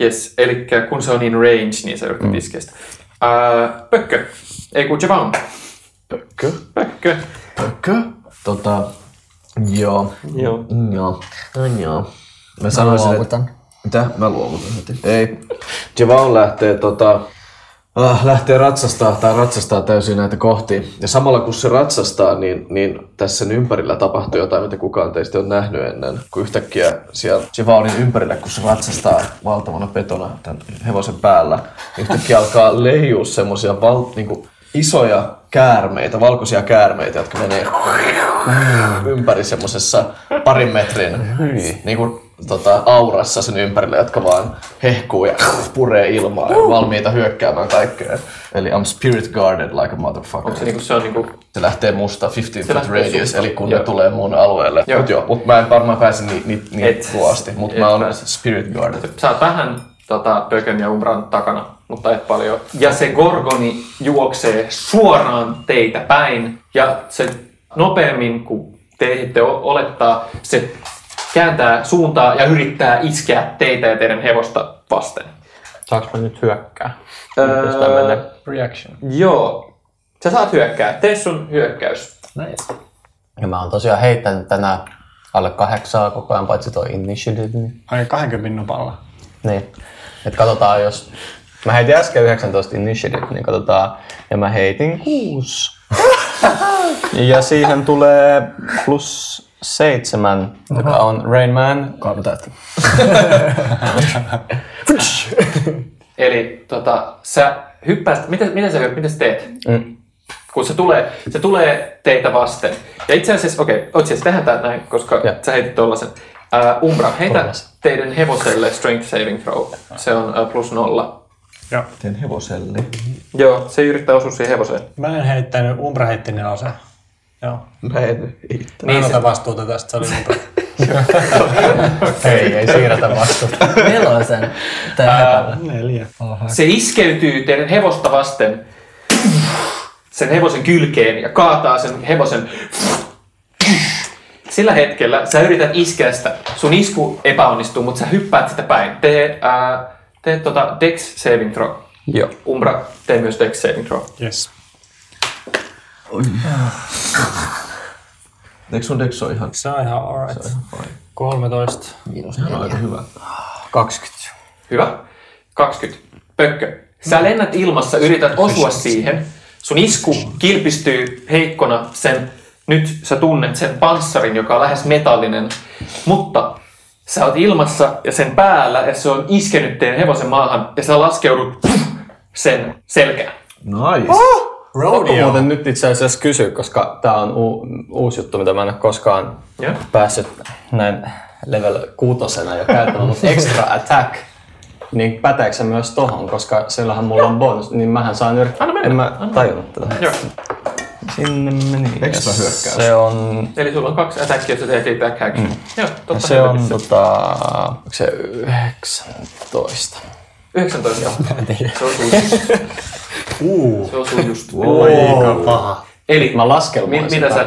Yes, eli kun se on in range, niin yrität mm. iskeä sitä. Ää, pökkö. Ei kun Javon. Pökkö? Pökkö. Pökkö? Tota, joo. Joo. Mm, Joo. Mm, joo. Mä sanoisin, että... luovutan. Mitä? Mä luovutan heti. Ei. Javon lähtee tota, äh, lähtee ratsastaa tai ratsastaa täysin näitä kohti. Ja samalla kun se ratsastaa, niin, niin tässä sen ympärillä tapahtuu jotain, mitä kukaan teistä ei ole nähnyt ennen. Kun yhtäkkiä siellä Javaonin ympärillä, kun se ratsastaa valtavana petona tämän hevosen päällä, niin yhtäkkiä alkaa leijua semmoisia val, niin isoja käärmeitä, valkoisia käärmeitä, jotka menee ympäri semmoisessa parin metrin niin kuin, tota, aurassa sen ympärillä, jotka vaan hehkuu ja puree ilmaa ja valmiita hyökkäämään kaikkea. Eli I'm spirit guarded like a motherfucker. Onko se niinku, se on niinku, Se lähtee musta 15 foot radius, susta. eli kun Joo. ne tulee mun alueelle. Joo. Mut joo, mut mä en varmaan pääse niin, niin, niin Et- tuo asti, mut et mä oon pääse. spirit guarded. sä oot vähän tota, Pökön ja Umbran takana, mutta et paljon. Ja se Gorgoni juoksee suoraan teitä päin, ja se nopeammin kuin te ehditte olettaa, se kääntää suuntaa ja yrittää iskeä teitä ja teidän hevosta vasten. Saanko mä nyt hyökkää? Öö. Reaction. Joo. Sä saat hyökkää. Tee sun hyökkäys. Nice. Ja mä oon tosiaan heittänyt tänään alle kahdeksaa koko ajan, paitsi toi initiative. Niin. Ai 20 nopalla. niin. Et katsotaan, jos... Mä heitin äsken 19 initiative, niin katsotaan. Ja mä heitin 6. ja siihen tulee plus seitsemän, joka on Rain Man. Täyttä. Eli tota, sä hyppäät, mitä, mitä, sä, mitä sä teet? Mm. Kun se tulee, se tulee teitä vasten. Ja itse asiassa, okei, okay, itse asiassa tehdään tää näin, koska Joo. sä heitit tollasen. Uh, Umbra, heitä Kolmas. teidän hevoselle strength saving throw. Se on uh, plus nolla. Joo. Teen hevoselle. Joo, se yrittää osua siihen hevoseen. Mä en heittänyt, Umbra heitti nelosen. Joo. Mä en en Niin ota se- vastuuta tästä, se oli Umbra. Ei, ei siirretä vastuuta. Nelosen. Tää Neljä. Se iskeytyy teidän hevosta vasten sen hevosen kylkeen ja kaataa sen hevosen. Sillä hetkellä sä yrität iskeä sitä. Sun isku epäonnistuu, mutta sä hyppäät sitä päin. Tee, ää, tee tota Dex saving throw. Joo. Umbra, tee myös Dex saving throw. Yes. Eikö sun Dex ole ihan, Se on ihan alright. ihan fine? 13. Miinus ihan aika hyvä. 20. Hyvä. 20. Pökkö. Sä lennät ilmassa, yrität osua siihen. Sun isku kilpistyy heikkona sen, nyt sä tunnet sen panssarin, joka on lähes metallinen. Mutta sä oot ilmassa ja sen päällä ja se on iskenyt teidän hevosen maahan ja sä laskeudut sen selkään. Nice. Pakko muuten nyt itse asiassa kysyä, koska tää on u- uusi juttu, mitä mä en ole koskaan Joo. päässyt näin level kuutosena jo käyttämään, mutta extra attack, niin päteekö se myös tohon, koska sillähän mulla on bonus, niin mähän saan yrittää. Anna mennä, En mä tajunnut tätä. Joo. Sinne meni. Extra hyökkäys. Se on, Eli sulla on kaksi attackia, jos sä teet back action. Joo, totta se on tota, onko se 19. 19. Se osuu just. Se osuu just. Aika paha. Eli Mä laskelmoin mi- sen mitä sä,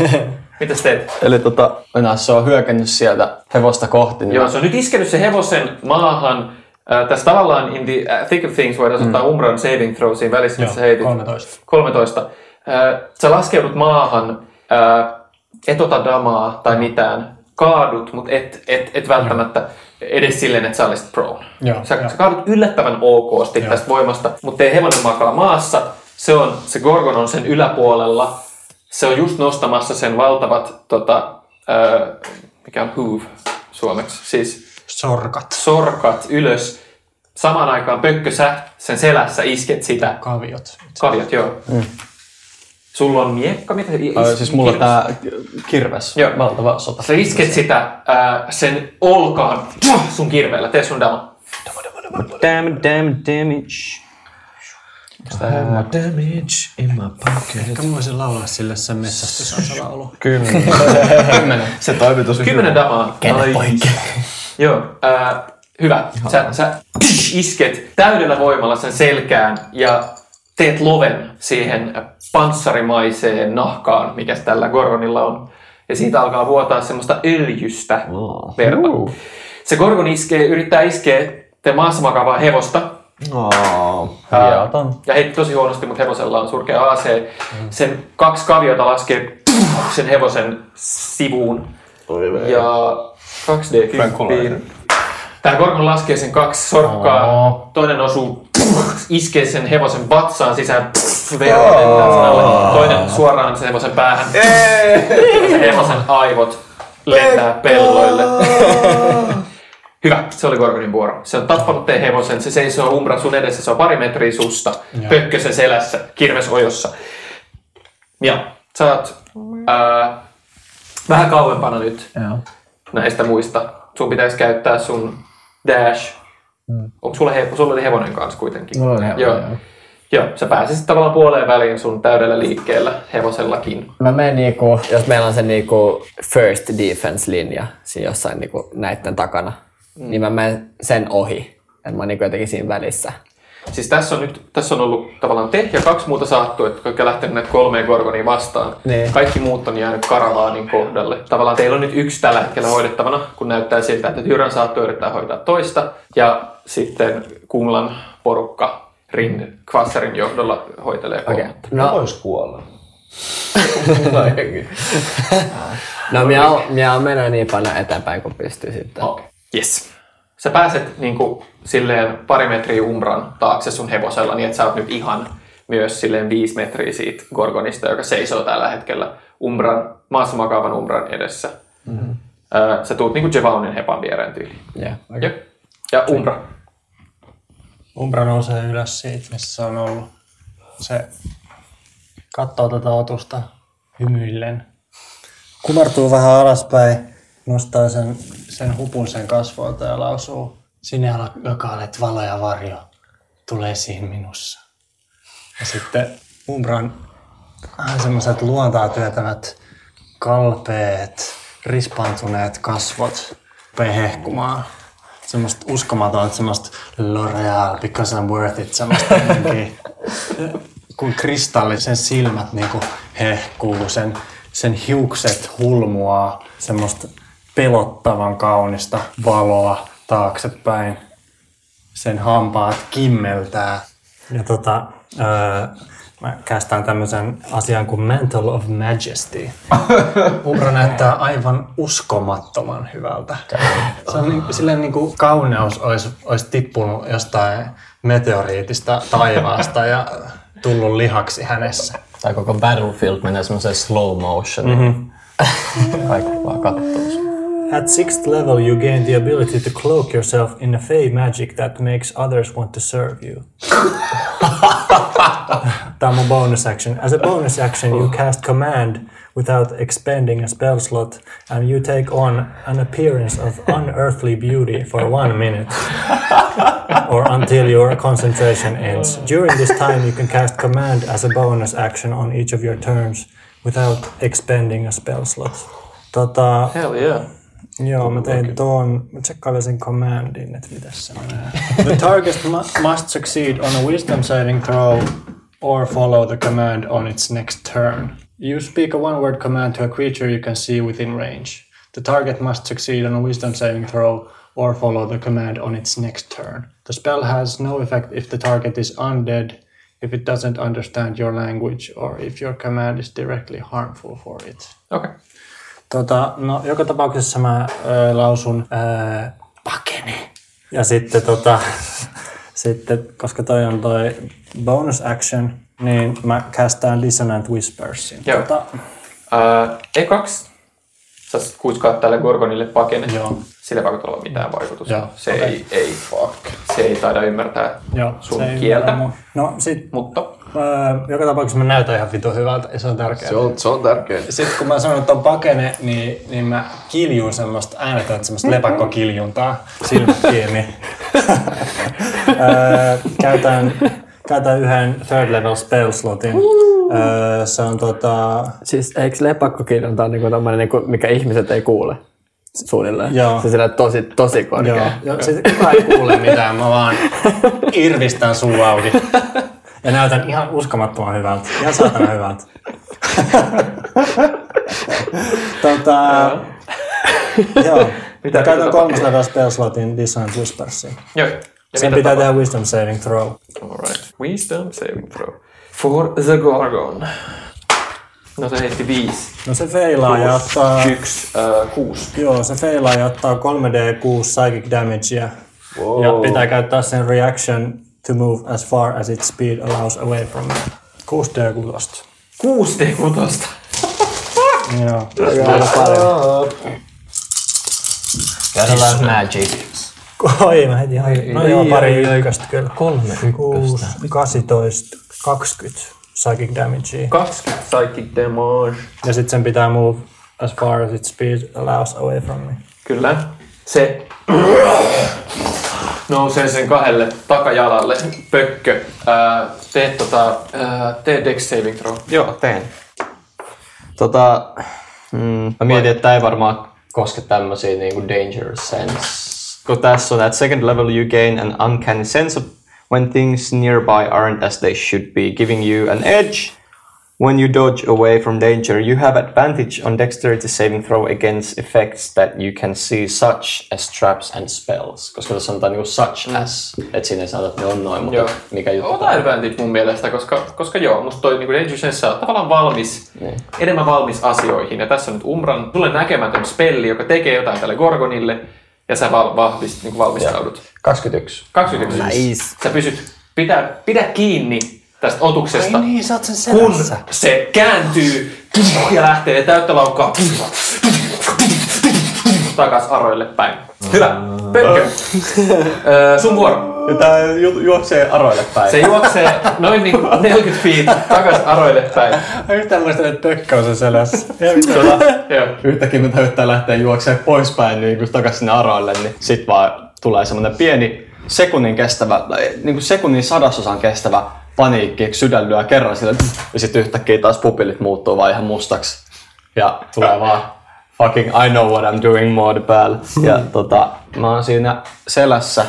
mitä sä teet? Eli tota, enää se on hyökännyt sieltä hevosta kohti. Niin Joo, mä- se on nyt iskenyt se hevosen maahan Ää, tässä tavallaan in the uh, thick of things voidaan mm. ottaa Umbran saving throw siinä välissä, Joo, missä heitit 13. 13. Ää, sä laskeudut maahan, ää, et ota damaa tai mitään, kaadut, mutta et, et, et välttämättä edes silleen, että sä olisit prone. Joo, sä, joo. sä kaadut yllättävän okosti Joo. tästä voimasta, mutta teidän hevonen makaa maassa. Se, on, se Gorgon on sen yläpuolella. Se on just nostamassa sen valtavat, tota, ää, mikä on hoof suomeksi, siis Sorkat. sorkat ylös. Samaan aikaan pökkö sä sen selässä isket sitä. Kaviot. Kaviot, joo. Mm. Sulla on miekka, mitä se Ai, siis mulla on kirves? tää kirves, Joo. valtava sota. Sä isket sitä ää, sen olkaan sun kirveellä. Tee sun dama. Damn, damn, damage. Damage in my pocket. Ehkä mä voisin laulaa sille sen metsästysansalaulu. Kymmenen. Se toimi tosi Kymmenen damaa. Ai. Joo, ää, hyvä. Sä, sä isket täydellä voimalla sen selkään ja teet loven siihen panssarimaiseen nahkaan, mikä tällä Gorgonilla on. Ja siitä alkaa vuotaa semmoista öljystä verta. Se Gorgon iskee, yrittää iskeä te maassa makaavaa hevosta. Oh. Ja heitti tosi huonosti, mutta hevosella on surkea AC. Sen kaksi kaviota laskee sen hevosen sivuun. Ja 2D10. Tämä Gorgon laskee sen kaksi sorkkaa. Toinen osuu, iskee sen hevosen vatsaan sisään. Sen alle. Toinen suoraan sen hevosen päähän. Sen hevosen aivot lentää pelloille. Hyvä, se oli Gorgonin vuoro. Se on tappanut teidän hevosen, se seisoo umbra sun edessä, se on pari metriä susta, pökkösen selässä, kirves ojossa. Ja sä oot ää, vähän kauempana nyt Joo. näistä muista. Sun pitäisi käyttää sun dash. Onko sulla, he, sulla oli hevonen kanssa kuitenkin? Mulla oli hevonen, Joo. joo. Joo, sä pääsisit tavallaan puoleen väliin sun täydellä liikkeellä hevosellakin. Mä menen niinku, jos meillä on se niinku first defense linja siinä jossain niinku näitten takana, mm. niin mä menen sen ohi. Et mä oon niinku jotenkin siinä välissä. Siis tässä on nyt tässä on ollut tavallaan te ja kaksi muuta saattua, jotka ovat lähteneet näitä kolmeen gorgonia vastaan. Niin. Kaikki muut on jäänyt karavaanin kohdalle. Tavallaan teillä on nyt yksi tällä hetkellä hoidettavana, kun näyttää siltä, että Tyran saattu yrittää hoitaa toista. Ja sitten Kumlan porukka Rin Kvassarin johdolla hoitelee Okei. kolmatta. No. No, Vois kuolla. no minä, minä menen niin paljon eteenpäin kuin pystyy sitten. Okay. Yes. Sä pääset niin kuin, silleen pari metriä umbran taakse sun hevosella, niin että sä oot nyt ihan myös silleen viisi metriä siitä Gorgonista, joka seisoo tällä hetkellä umbran, maassa makaavan umbran edessä. Mm-hmm. Sä tuut niinku Jevaunin hepan viereen tyyliin. Yeah. Jep. Ja umbra. Umbra nousee ylös siitä, missä se on ollut. Se katsoo tätä otusta hymyillen. Kumartuu vähän alaspäin, nostaa sen, sen hupun sen kasvoilta ja lausuu. Sinne joka olet valo ja varjo, tule esiin minussa. Ja sitten Umbran vähän semmoiset luontaa työtävät kalpeet, rispantuneet kasvot rupeaa hehkumaan. Semmoista uskomatonta, semmoista L'Oreal, because I'm worth it, semmoista kun kristallisen silmät niinku hehkuu, sen, sen hiukset hulmuaa, semmoista pelottavan kaunista valoa taaksepäin. Sen hampaat kimmeltää. Ja tota, öö, mä kästään tämmöisen asian kuin Mantle of Majesty. Umbra näyttää aivan uskomattoman hyvältä. Se on niin, silleen niin kuin kauneus olisi, olisi tippunut jostain meteoriitista taivaasta ja tullut lihaksi hänessä. Tai koko Battlefield menee semmoiseen slow motion. Mm-hmm. Kaikki vaan kattoo. At sixth level, you gain the ability to cloak yourself in a fey magic that makes others want to serve you. Tämä on bonus action. As a bonus action, you cast command without expending a spell slot, and you take on an appearance of unearthly beauty for one minute, or until your concentration ends. During this time, you can cast command as a bonus action on each of your turns without expending a spell slot. Tota, Hell yeah. Joo, mä tein tuon, mä tsekkailin sen commandin, että mitä se menee. The target must succeed on a wisdom saving throw or follow the command on its next turn. You speak a one word command to a creature you can see within range. The target must succeed on a wisdom saving throw or follow the command on its next turn. The spell has no effect if the target is undead, if it doesn't understand your language, or if your command is directly harmful for it. Okay. Tota, no, joka tapauksessa mä ö, lausun ö, pakene. Ja sitten, tota, sitten, koska toi on toi bonus action, niin mä castaan Dissonant Whispersin. Joo. Tota, Ää, E2. Sä kuiskaat tälle Gorgonille pakene. Joo. Sillä ei vaikuta olla mitään vaikutusta. Joo, Se, okei. ei, ei, se ei taida ymmärtää joo, sun se ei kieltä. ymmärrä mua. No sit, Mutta joka tapauksessa mä näytän ihan vitu hyvältä ja se on tärkeää. Se on, se on tärkeä. Sitten kun mä sanon, että on pakene, niin, niin mä kiljun semmoista äänetöntä semmoista lepakkokiljuntaa silmät kiinni. Öö, käytän, käytän yhden third level spell slotin. Öö, se on tota... Siis eikö lepakkokirjonta on niinku tommonen, niinku, mikä ihmiset ei kuule? Suunnilleen. Joo. Se sillä tosi, tosi korkea. Joo, joo sit kukaan ei kuule mitään, mä vaan irvistän suu auki. Ja näytän ihan uskomattoman hyvältä. Ihan saatana hyvältä. tota, joo. Mitä käytän muuta kolmas level spell slotin Dissonant Whispersiin. joo. Ja Sen pitää tehdä wisdom saving throw. Alright. Wisdom saving throw. For the Gorgon. No se heitti viisi. No se feilaa ja ottaa... Yksi, äh, kuusi. Joo, se feilaa ja ottaa 3d6 psychic damagea. Ja pitää käyttää sen reaction to move as far as its speed allows away from it. 6d6. Kuusi D6. Joo. Aika paljon. Käytetään magic. Oi, mä heti. No joo, pari ykköstä kyllä. Kolme 6, 18, 20 psychic damagea. 20 psychic damage. Ja sitten sen pitää move as far as its speed allows away from me. Kyllä. Se nousee sen kahdelle takajalalle. Pökkö. Ää, tee tota, ää, tee dex saving throw. Joo, teen. Tota, mm, mä mietin, että tää ei varmaan koske tämmösiä niinku danger sense. Kun tässä on, at second level you gain an uncanny sense of when things nearby aren't as they should be, giving you an edge. When you dodge away from danger, you have advantage on dexterity saving throw against effects that you can see such as traps and spells. Koska tässä sanotaan niinku such as, että siinä ei sanota, että ne on noin, mutta Joo. mikä juttu Ota advantage mun mielestä, koska, koska joo, musta toi niinku Danger Sense on tavallaan valmis, Niin. enemmän valmis asioihin. Ja tässä on nyt Umran, sulle näkemätön spelli, joka tekee jotain tälle Gorgonille, ja sä val, vahvist, niinku valmistaudut. 21. 21. Nice. Sä pysyt, pitää, pidä kiinni tästä otuksesta, niin, sä oot sen kun se kääntyy ja lähtee täyttä laukkaa takas aroille päin. Hyvä. Pökkö. Sun vuoro. Ja tää ju- juoksee aroille päin. Se juoksee noin niin kuin 40 feet takas aroille päin. Yhtään muistan, että pökkä on sen selässä. Joo. Yhtäkkiä kun yrittää lähteä juoksemaan poispäin niin kuin takaisin sinne aroille, niin sit vaan tulee semmoinen pieni sekunnin kestävä, niin kuin sekunnin sadasosan kestävä paniikki, sydän lyö kerran sille, ja sitten yhtäkkiä taas pupillit muuttuu vaan ihan mustaksi. Ja tulee vaan fucking I know what I'm doing mode päällä. Ja tota, mä oon siinä selässä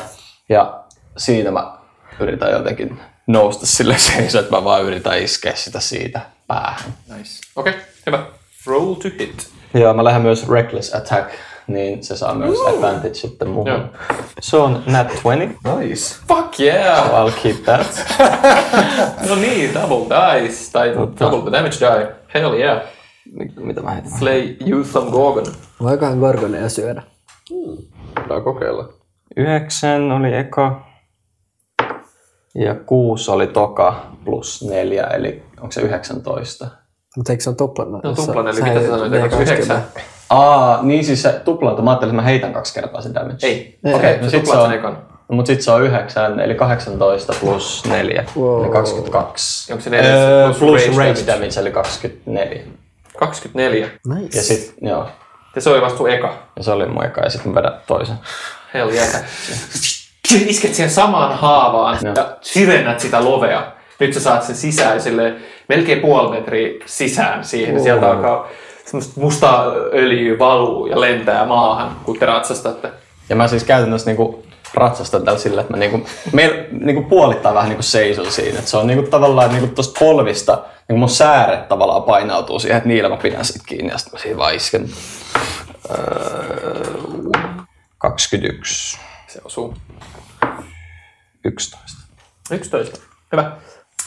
ja siinä mä yritän jotenkin nousta sille seisoon, että mä vaan yritän iskeä sitä siitä päähän. Nice. Okei, okay, hyvä. Roll to hit. Joo, mä lähden myös Reckless Attack, niin se saa myös advantage sitten muuhun. Joo. Se on nat 20, Nice. Fuck yeah! so I'll keep that. No niin, double dice. Tai double the damage die. Hell yeah. Mit- Mitä mä heitin? Slay you some Gorgon. Voikohan Gorgoneja syödä? Voidaan kokeilla. 9 oli eka. Ja 6 oli toka plus 4, eli onko se 19? Mutta eikö se ole tuplana? No tuplan, eli mitä sä sanoit, että onko yhdeksän? Aa, niin siis se tuplaantu. Mä ajattelin, että mä heitän kaksi kertaa sen damage. Ei. Okei, Okei, no se sit se on, ekan. no, mut sit se on 9, eli 18 plus 4, Wow. eli 22. Onko se neljä Öö, plus plus rage rage damage? damage, eli 24. 24. Nice. Ja sit, joo, Ja se oli vasta sun eka. ja se oli mun eka, ja sitten mä vedän toisen. Hell yeah. Isket siihen samaan haavaan Joo. ja sirennät sitä lovea. Nyt sä saat sen sisään sille melkein puoli metriä sisään siihen. Ja sieltä alkaa semmoista mustaa öljyä valuu ja lentää maahan, kun te ratsastatte. Ja mä siis käytännössä niinku ratsastan tällä sillä, että mä niinku, meil, niinku puolittain vähän niinku seison siinä. Et se on niinku tavallaan niinku tosta polvista, niinku mun sääret tavallaan painautuu siihen, että niillä mä pidän sit kiinni ja sitten mä siinä vaan isken. Öö, 21. Se osuu. 11. 11. Hyvä.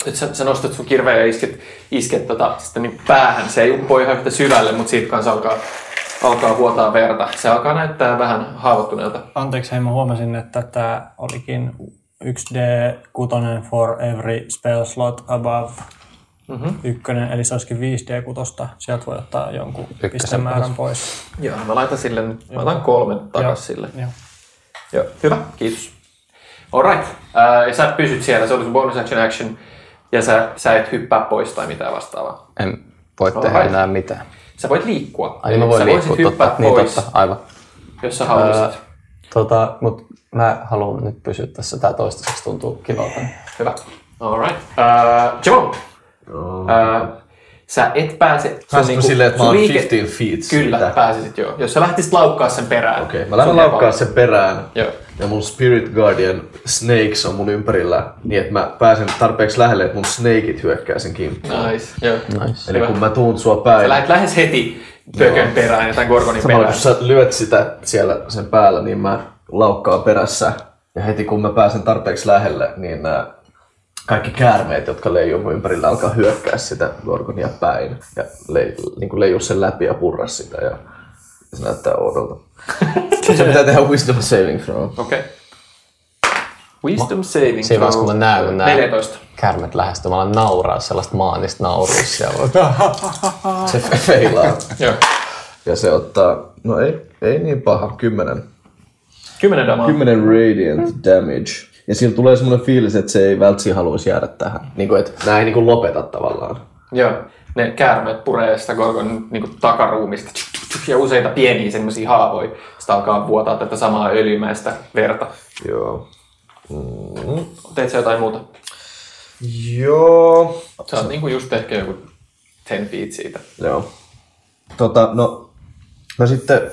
Nyt sä, sä nostat sun kirveen ja isket, isket tota, sitten niin päähän. Se ei uppo ihan yhtä syvälle, mutta siitä kanssa alkaa, alkaa vuotaa verta. Se alkaa näyttää vähän haavoittuneelta. Anteeksi, hei mä huomasin, että tämä olikin 1D6 for every spell slot above mm-hmm. ykkönen, eli se olisikin 5D6. Sieltä voi ottaa jonkun pistemäärän pois. Joo, mä laitan sille nyt, mä laitan kolme takas sille. Joo. Joo, hyvä, kiitos. Alright, uh, ja sä pysyt siellä, se oli sun bonus action action, ja sä, sä et hyppää pois tai mitään vastaavaa. En voi tehdä Alright. enää mitään. Sä voit liikkua. Ai niin mä voin sä liikkua, voisit hyppää totta. Niin pois, totta, aivan. jos sä haluaisit. Ää, tota, mut mä haluan nyt pysyä tässä. Tää toistaiseksi tuntuu kivalta. Hyvä. Alright. Uh. Uh, sä et pääse... Pääsitkö silleen, että mä oon 15 feet Kyllä, siitä? pääsisit joo. Jos sä lähtisit laukkaa sen perään. Okei, mä lähden laukkaa sen perään. Joo. Ja mun Spirit Guardian Snakes on mun ympärillä, niin että mä pääsen tarpeeksi lähelle, että mun snakeit hyökkää sen kimppuun. Nice. Joo. Nice. Eli Hyvä. kun mä tuun sua päin, Sä lähdet lähes heti pökön perään ja tämän Gorgonin samalla perään. kun sä lyöt sitä siellä sen päällä, niin mä laukkaan perässä. Ja heti kun mä pääsen tarpeeksi lähelle, niin nämä kaikki käärmeet, jotka leijuu mun ympärillä, alkaa hyökkää sitä Gorgonia päin. Ja le, niin kuin leijuu sen läpi ja purra sitä. Ja se näyttää oudolta. se pitää tehdä wisdom saving throw. Okei. Okay. Wisdom saving Siinä vaiheessa, kun mä näen, kun nämä 14. kärmet lähestyy, mä alan nauraa sellaista maanista nauruus siellä. Se feilaa. Joo. Ja se ottaa, no ei, ei niin paha, 10. 10 damaa. 10 radiant damage. Ja sillä tulee semmoinen fiilis, että se ei välttämättä haluaisi jäädä tähän. Niin kuin, että nää ei niin kuin lopeta tavallaan. Joo. Ne käärmeet puree sitä Gorgon niin kuin takaruumista tsk, tsk, tsk, ja useita pieniä semmoisia haavoja. Sitten alkaa vuotaa tätä samaa öljymäistä verta. Joo. Teet sä jotain muuta? Joo. Sä oot niin kuin just ehkä joku 10 feet siitä. Joo. Tota, no, mä sitten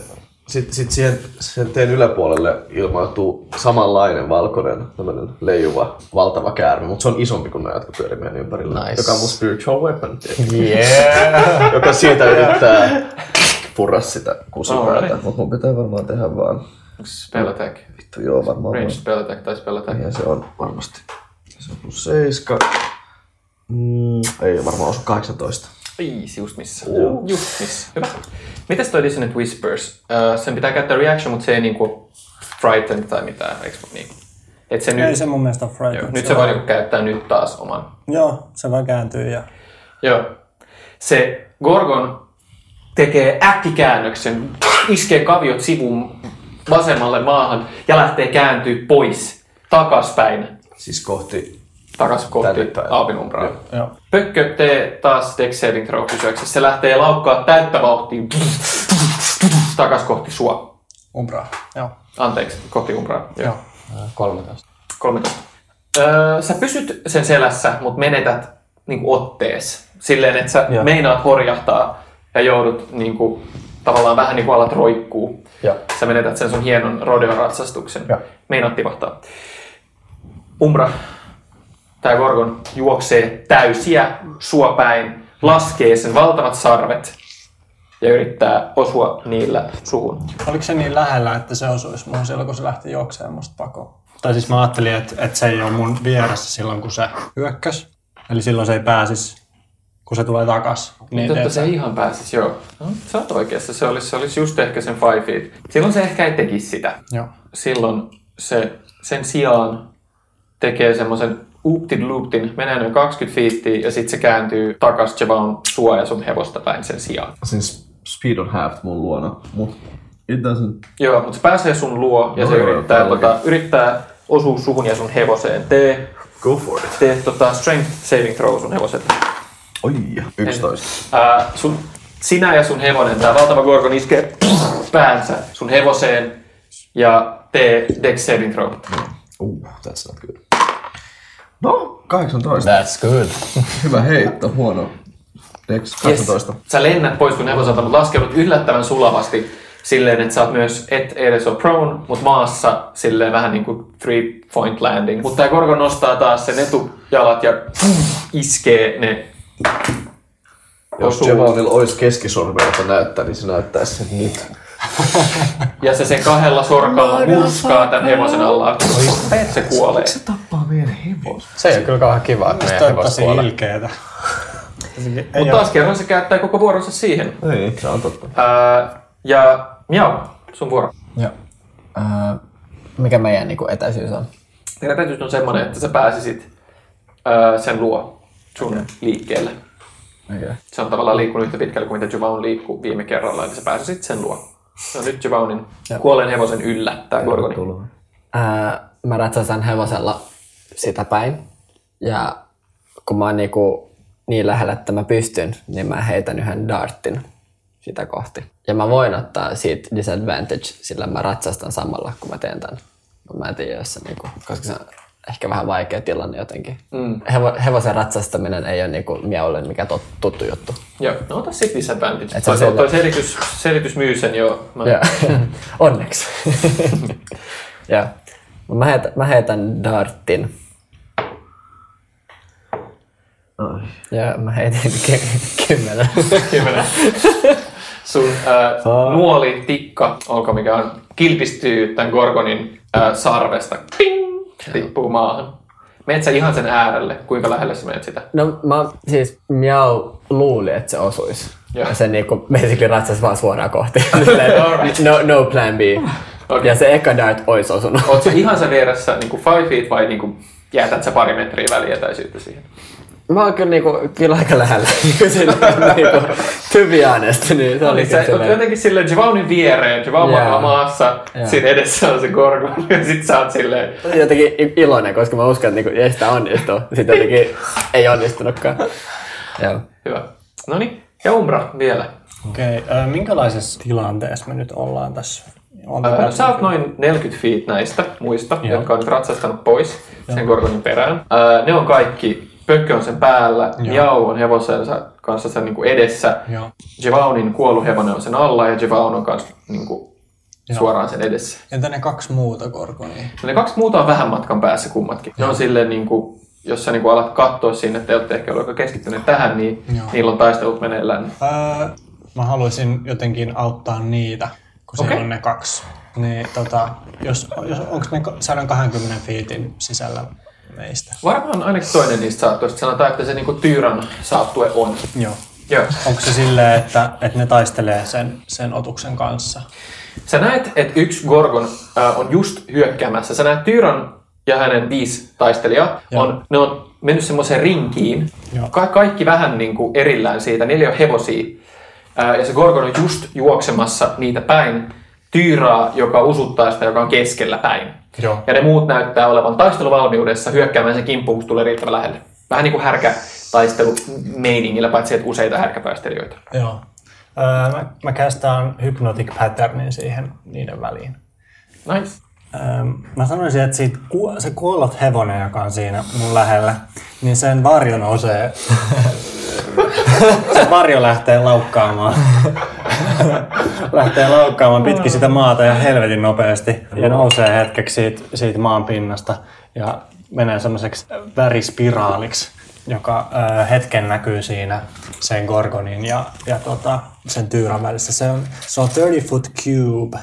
sit, sit siihen sen teen yläpuolelle ilmaantuu samanlainen valkoinen, tämmönen leijuva, valtava käärme, mutta se on isompi kuin nämä, jotka pyörii meidän ympärillä. Nice. Joka on mun spiritual weapon, Yeah! joka siitä yrittää purra sitä kusipäätä. Alright. Mutta mun pitää varmaan tehdä vaan, Onks spell attack? vittu joo varmaan Range vaan. spell attack tai spell attack? Ja se on varmasti. Se on plus 7. Mm, ei varmaan osu 18. Viisi, just missä. Just missä. Hyvä. Mitäs toi Dissonant Whispers? Uh, sen pitää käyttää reaction, mutta se ei niinku frightened tai mitään, eikö niin? Et se Ei nyt, se mun mielestä ole joo, frightened. nyt se voi niinku käyttää nyt taas oman. Joo, se vaan kääntyy ja... Joo. Se Gorgon tekee äkkikäännöksen, iskee kaviot sivun vasemmalle maahan ja lähtee kääntyy pois takaspäin, Siis kohti takas kohti. Joo. Pökkö, tee taas Dex Saving Throw kysyäksi. Se lähtee laukkaa täyttä vauhtia takas kohti sua. Umbra. Joo. Anteeksi, kohti umbraa. Joo. Joo. 13. 13. Öö, sä pysyt sen selässä, mutta menetät niin ottees. Silleen, että sä Joo. meinaat horjahtaa ja joudut niin kuin, tavallaan vähän niin kuin alat roikkuu. Joo. Sä menetät sen sun hienon rodeo-ratsastuksen. Joo. Meinaat tipahtaa. Umbra, tää Gorgon juoksee täysiä sua päin, laskee sen valtavat sarvet ja yrittää osua niillä suhun. Oliko se niin lähellä, että se osuisi muun silloin, kun se lähti juoksemaan musta pakoon? Tai siis mä ajattelin, että, että se ei ole mun vieressä silloin, kun se hyökkäs. Eli silloin se ei pääsisi, kun se tulee takas. Niin, totta se ihan pääsisi, joo. No, sä oot oikeassa, se olisi, se olisi just ehkä sen five feet. Silloin se ehkä ei tekisi sitä. Joo. Silloin se sen sijaan tekee semmoisen ooptid looptin, menee noin 20 feettiä ja sitten se kääntyy takas Javon sua ja sun hevosta päin sen sijaan. Siis speed on half mun luona, mut it doesn't... Joo, mutta se pääsee sun luo ja No se joo, yrittää, täällä tota, yrittää osua suhun ja sun hevoseen. Tee, Go for it. tee tota strength saving throw sun hevoselle. Oi, 11. Ää, sun, sinä ja sun hevonen, tää valtava gorgon iskee päänsä sun hevoseen ja tee dex saving throw. Uh, that's not good. No, 18. That's good. Hyvä heitto, huono. Dex 18. Yes. Sä lennät pois sun hevoselta, mutta laskeudut yllättävän sulavasti silleen, että sä oot myös, et edes ole prone, mutta maassa silleen vähän niin kuin three point landing. Mutta tää Gorgon nostaa taas sen etujalat ja iskee ne Jos osuu. Javonilla olisi keskisormi, jota näyttää, niin se näyttäisi sen nyt. Ja se sen kahdella sorkalla murskaa tämän hevosen alla. Se kuolee. Se tappaa meidän hevosen. Se ei ole kyllä kauhean kiva, että meidän hevos kuolee. ilkeetä. Mutta taas kerran se käyttää koko vuoronsa siihen. Niin, se on totta. Ää, ja miau, sun vuoro. Joo. Mikä meidän niinku etäisyys on? Meidän täytyy on semmoinen, että sä pääsisit ää, sen luo sun liikkeelle. Okay. Se on tavallaan liikkunut yhtä pitkälle kuin mitä Juvaun liikkuu viime kerralla, eli sä pääsisit sen luo. Se on nyt Juvaunin kuolleen hevosen yllä, tää Gorgoni. Öö, mä ratsastan hevosella sitä päin. Ja kun mä oon niinku niin lähellä, että mä pystyn, niin mä heitän yhden dartin sitä kohti. Ja mä voin ottaa siitä disadvantage, sillä mä ratsastan samalla, kun mä teen tämän. Mut Mä en tiedä, jos se niinku, koska se on ehkä vähän vaikea tilanne jotenkin. Mm. Hevo, hevosen ratsastaminen ei ole niinku miaulle mikä tot, tuttu juttu. Joo, no ota sit disadvantage. Et on se, toi selitys, selitys myy sen jo. Mä, onneksi. ja. Mä heitän, mä heitän dartin. Ja mä heitin ky- kymmenen. Kymmenen. Sun ää, nuoli, tikka, olko mikä on, kilpistyy tämän Gorgonin ää, sarvesta. Ping! Tippuu maahan. Meet sä ihan sen äärelle? Kuinka lähelle sä menet sitä? No mä siis miau luuli, että se osuisi. Joo. Ja se niinku basically ratsasi vaan suoraan kohti. No, no plan B. Okei. Ja se eka dart olisi osunut. Sä ihan sen vieressä niin kuin five feet vai niin kuin, jätät sä pari metriä välietäisyyttä siihen? Mä oon kyllä, niinku, kyllä aika lähellä. Niinku, niinku, to be honest, niin se oli Eli kyllä sä oot silleen- jotenkin silleen Javaunin viereen, Javau Joo. makaa maassa, Joo. siinä edessä on se Gorgon ja sit sä oot silleen, jotenkin iloinen, koska mä uskon, että niinku, jes, tää onnistuu. Sitten jotenkin ei onnistunutkaan. Joo. hyvä. No niin, ja Umbra vielä. Okei, okay, minkälaisessa tilanteessa me nyt ollaan tässä? On Ää, Sä oot noin 40 feet näistä muista, Joo. jotka on nyt ratsastanut pois sen Gorgonin perään. Ää, ne on kaikki, Pökkö on sen päällä, Joo. Jau on hevosensa kanssa sen niinku edessä, Joo. Jevaunin kuollut hevonen on sen alla ja Jevaun on kanssa niinku Joo. suoraan sen edessä. Entä ne kaksi muuta korkonia? No ne kaksi muuta on vähän matkan päässä kummatkin. Ne on silleen niinku, jos sä niinku alat katsoa sinne, että te olette ehkä ollut aika keskittyneet tähän, niin Joo. niillä on taistelut meneillään. Öö, mä haluaisin jotenkin auttaa niitä, kun siellä Okei. on ne kaksi. Niin, tota, jos, jos, onko ne 120 fiitin sisällä meistä? Varmaan ainakin toinen niistä saattuista. Sanotaan, että se niinku Tyyran saattue on. Joo. Joo. Onko se silleen, että, että ne taistelee sen, sen otuksen kanssa? Sä näet, että yksi Gorgon äh, on just hyökkäämässä. Sä näet Tyran ja hänen viisi taistelijaa. Joo. On, ne on mennyt semmoiseen rinkiin. Joo. Ka- kaikki vähän niin kuin erillään siitä. Niillä ei ole hevosia. Äh, ja se Gorgon on just juoksemassa niitä päin. Tyyraa, joka usuttaa sitä, joka on keskellä päin. Joo. Ja ne muut näyttää olevan taisteluvalmiudessa hyökkäämään sen kimppuun, kun tulee riittävän lähelle. Vähän niin kuin härkätaistelu meiningillä, paitsi että useita härkätaistelijoita. Joo. Öö, mä, mä kästään hypnotic patternin siihen niiden väliin. Nice. Mä sanoisin, että siitä, se kuollut hevonen, joka on siinä mun lähellä, niin sen varjo nousee. se varjo lähtee laukkaamaan. lähtee laukkaamaan pitkin sitä maata ja helvetin nopeasti. Ja nousee hetkeksi siitä, siitä maan pinnasta ja menee semmoiseksi värispiraaliksi, joka ö, hetken näkyy siinä sen Gorgonin ja, ja tota, sen Tyyran välissä. Se on, se on 30 foot cube,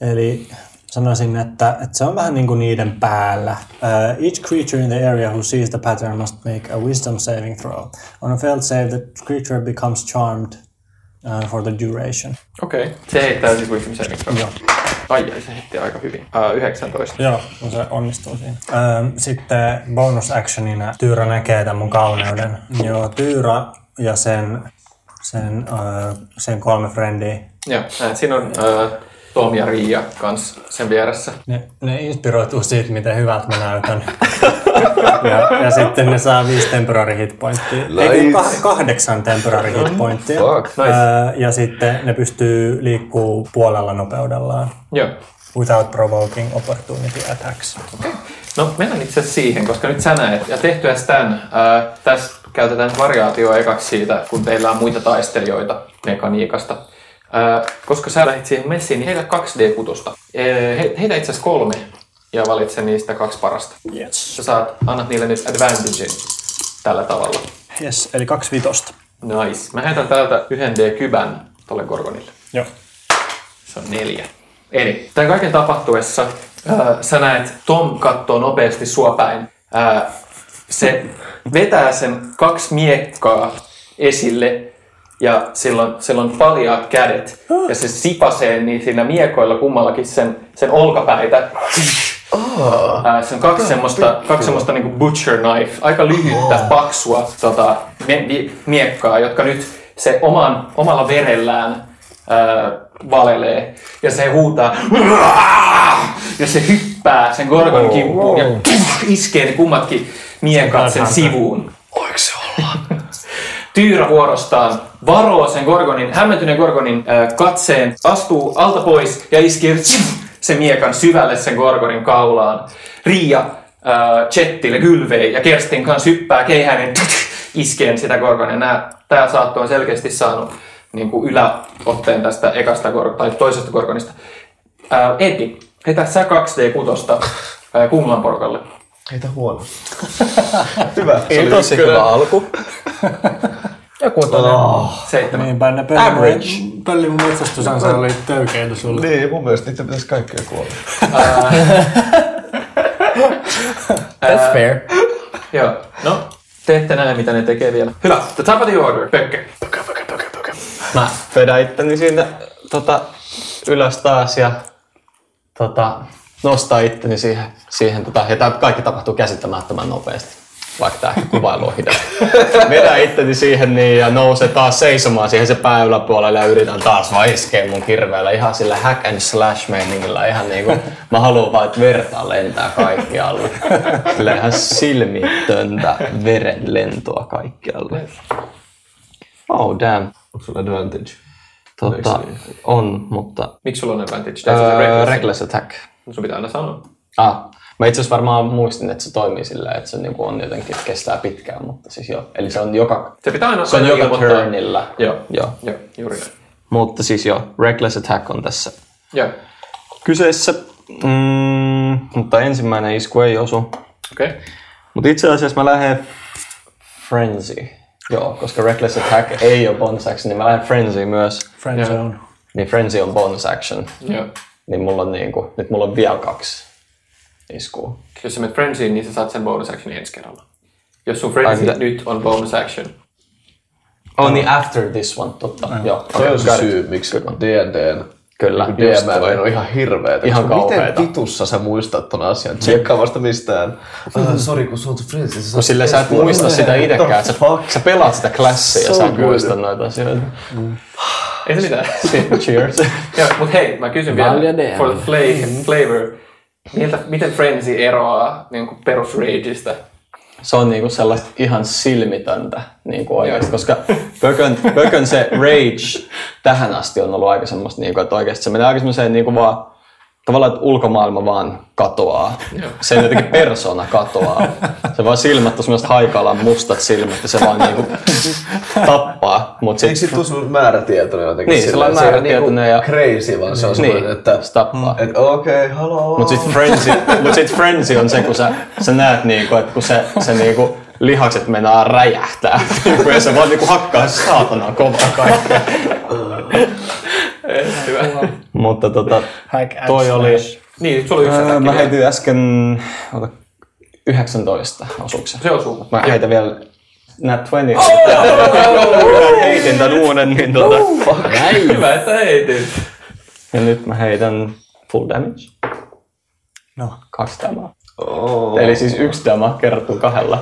eli sanoisin, että, että se on vähän niin kuin niiden päällä. Uh, each creature in the area who sees the pattern must make a wisdom saving throw. On a failed save, the creature becomes charmed uh, for the duration. Okei. Okay. Se heittää siis wisdom saving throw. Joo. Ai ai, se heitti aika hyvin. Uh, 19. Joo, no se onnistuu siinä. Öö, sitten bonus actionina Tyyrä näkee tämän mun kauneuden. Joo, Tyyrä ja sen, sen, öö, sen kolme frendiä. Joo, siinä on uh, Tom ja Riia kans sen vieressä. Ne, ne inspiroituu siitä, miten hyvältä mä näytän. ja, ja sitten ne saa viisi temporary hit pointtia. Ei, kun kah- kahdeksan temporary hit pointtia. Fuck. Nice. Öö, ja sitten ne pystyy liikkuu puolella nopeudellaan. Joo. Without provoking opportunity attacks. No mennään itse siihen, koska nyt sä näet. Ja tehtyä tämän, tässä käytetään variaatioa ekaksi siitä, kun teillä on muita taistelijoita mekaniikasta. Ää, koska sä lähdit siihen messiin, niin heitä 2D6. He, heitä itse asiassa kolme ja valitse niistä kaksi parasta. Yes. Sä saat, annat niille nyt advantagein tällä tavalla. yes. Eli kaksi vitosta. Nice. Mä heitän täältä yhden D-kybän tolle Gorgonille. Joo. Se on neljä. Eli tämän kaiken tapahtuessa ää, sä näet, Tom kattoo nopeasti sua päin. Ää, se vetää sen kaksi miekkaa esille ja sillä on paljaat kädet. Ja se sipasee niin siinä miekoilla kummallakin sen, sen olkapäitä. Ää, se on kaksi semmoista, kaksi semmoista niinku butcher knife, aika lyhyttä, paksua tota, mie- mie- miekkaa, jotka nyt se oman, omalla verellään ää, valelee. Ja se huutaa ja se hyppää sen Gorgonin kimppuun ja iskee ne kummatkin miekat sen sivuun. Voiko se olla? Tyyrä vuorostaan varoo sen Gorgonin, hämmentyneen Gorgonin äh, katseen, astuu alta pois ja iskee sen miekan syvälle sen Gorgonin kaulaan. Riia äh, Chettille kylvei ja Kerstin kanssa hyppää keihäinen iskeen sitä Gorgonia. Nää, tää saatto on selkeästi saanut niin kuin yläotteen tästä ekasta Gorg- tai toisesta Gorgonista. Äh, Edi, heitä sä 2D6 äh, Kumlan porukalle. Heitä huono. Hyvä. Se oli ykkönen. hyvä alku. Joku Oh. Seitsemän. Niinpä ne Average. pöllimun metsästysansa oli töykeitä sulle. Niin, mun mielestä niitä pitäisi kaikkea kuolla. That's fair. Joo, no, te ette näe mitä ne tekee vielä. Hyvä, the top of the order, Pökke. Mä vedän itteni sinne tota, ylös taas ja tota, nostaa itteni siihen. siihen tota, ja tämä kaikki tapahtuu käsittämättömän nopeasti, vaikka tämä kuvailu on hidasta. Vedän itteni siihen niin ja nousee taas seisomaan siihen se pää yläpuolelle ja yritän taas vaan iskeä mun kirveellä ihan sillä hack and slash meiningillä. Ihan niinku, mä haluan vaan, että verta lentää kaikkialle. Sillä ihan silmitöntä verenlentoa kaikkialle. Oh damn. Onko sulla advantage? Tota, Eikö niin? on, mutta... Miksi sulla on advantage? Öö, reckless. reckless attack. Sun pitää aina sanoa. Ah, mä itse asiassa varmaan muistin, että se toimii sillä, että se niinku on jotenkin kestää pitkään, mutta siis joo. Eli se on joka, Se pitää aina se on joka turnilla. Joo, Joo. joo, juuri näin. Mutta siis joo, reckless attack on tässä Joo, kyseessä. Mm, mutta ensimmäinen isku ei osu. okei. Okay. Mutta itse asiassa mä lähden frenzy. Joo, koska reckless attack ei ole bonus action, niin mä lähden frenzy myös. Friend zone. Niin frenzy on bonus action. Joo. Niin mulla on niinku, nyt mulla on vielä kaksi iskua. Jos sä menet frenziin, niin sä saat sen bonus actionin ensi kerralla. Jos sun frenzy Ai, nyt on bonus action. Oh niin, after this one, totta. Joo, Se on se syy, miksi D&Dn Kyllä, Niin DM on ihan hirveetä. Ihan Koska kauheeta. Miten vitussa sä muistat ton asian? Tsekkaa vasta mistään. Ah, sori, kun sä oot friends. Kun sillä sä et muista sitä itekään, että sä, sä pelaat sitä klassia ja sä et muista noita asioita. Ei se mitään. Cheers. Joo, mut hei, mä kysyn vielä for the flavor, flavor miltä, miten frenzy eroaa niin kuin perus rageista? Se on niinku sellaista ihan silmitöntä niinku oikeasti, koska Pökön, Pökön se rage tähän asti on ollut aika semmoista, niinku, että oikeasti se menee aika semmoiseen niinku vaan, tavallaan, että ulkomaailma vaan katoaa. Se jotenkin persona katoaa. Se vaan silmät on semmoiset haikaalan mustat silmät ja se vaan niinku tappaa. Mut sit, Eikö sit tuu sun määrätietoinen jotenkin? Niin, sillä, on ei ole määrätietoinen niinku ja- Crazy, vaan se on Niin, semmoinen, että... se tappaa. Että okei, okay, haloo. Mut sit frenzy, mut sit frenzy on se, kun sä, sä näet niinku, että kun se, se niinku lihakset meinaa räjähtää. Niinku, ja se vaan niinku hakkaa saatana kovaa kaikkea. Hyvä. Mutta tota, toi oli... Niin, sulla oli yksi Öö, mä heitin äsken ota, 19 osuuksia. Se osuu. Mä heitän vielä Nat 20. heitin tän uuden, niin tota... Hyvä, että heitit. Ja nyt mä heitän full damage. No. Kaksi damaa. Oh. Eli siis yksi dama kertoo kahdella.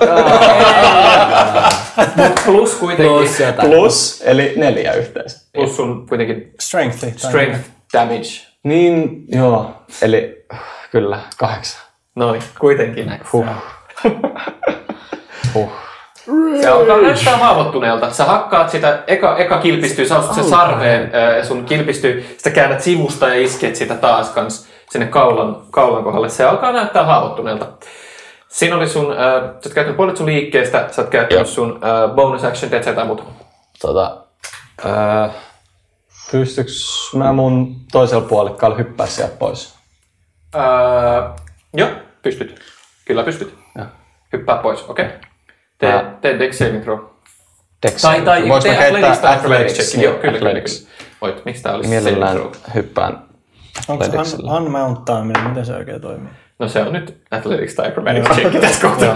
Plus kuitenkin. Plus jotain. Plus, eli neljä yhteensä. Plus sun kuitenkin Strength. strength damage. Niin, joo. Eli kyllä, kahdeksan. Noin, kuitenkin. Huh. Huh. Se alkaa näyttää haavoittuneelta. Sä hakkaat sitä, eka, eka kilpistyy, sä ostat sen sarveen sun kilpistyy, sitä käännät sivusta ja isket sitä taas kans sinne kaulan, kaulan kohdalle. Se alkaa näyttää haavoittuneelta. Siinä oli sun, äh, sä oot käyttänyt puolet sun liikkeestä, sä oot käyttänyt sun äh, bonus action, teet sä jotain muuta. Tota, öö, pystyks mä mun toisella puolikkaalla hyppää sieltä pois? Äh, joo, pystyt. Kyllä pystyt. Joo. Hyppää pois, okei. Okay. Tee, Mä- tee dex saving throw. Dex. Tai, tai mä athletics tai athletics? athletics. Niin, Joo, kyllä. Voit, miksi tää olisi Mielellään saving throw? hyppään Onko se un- unmountaaminen? Miten se oikein toimii? No se on nyt Athletics tai Acrobatics check tässä kohtaa.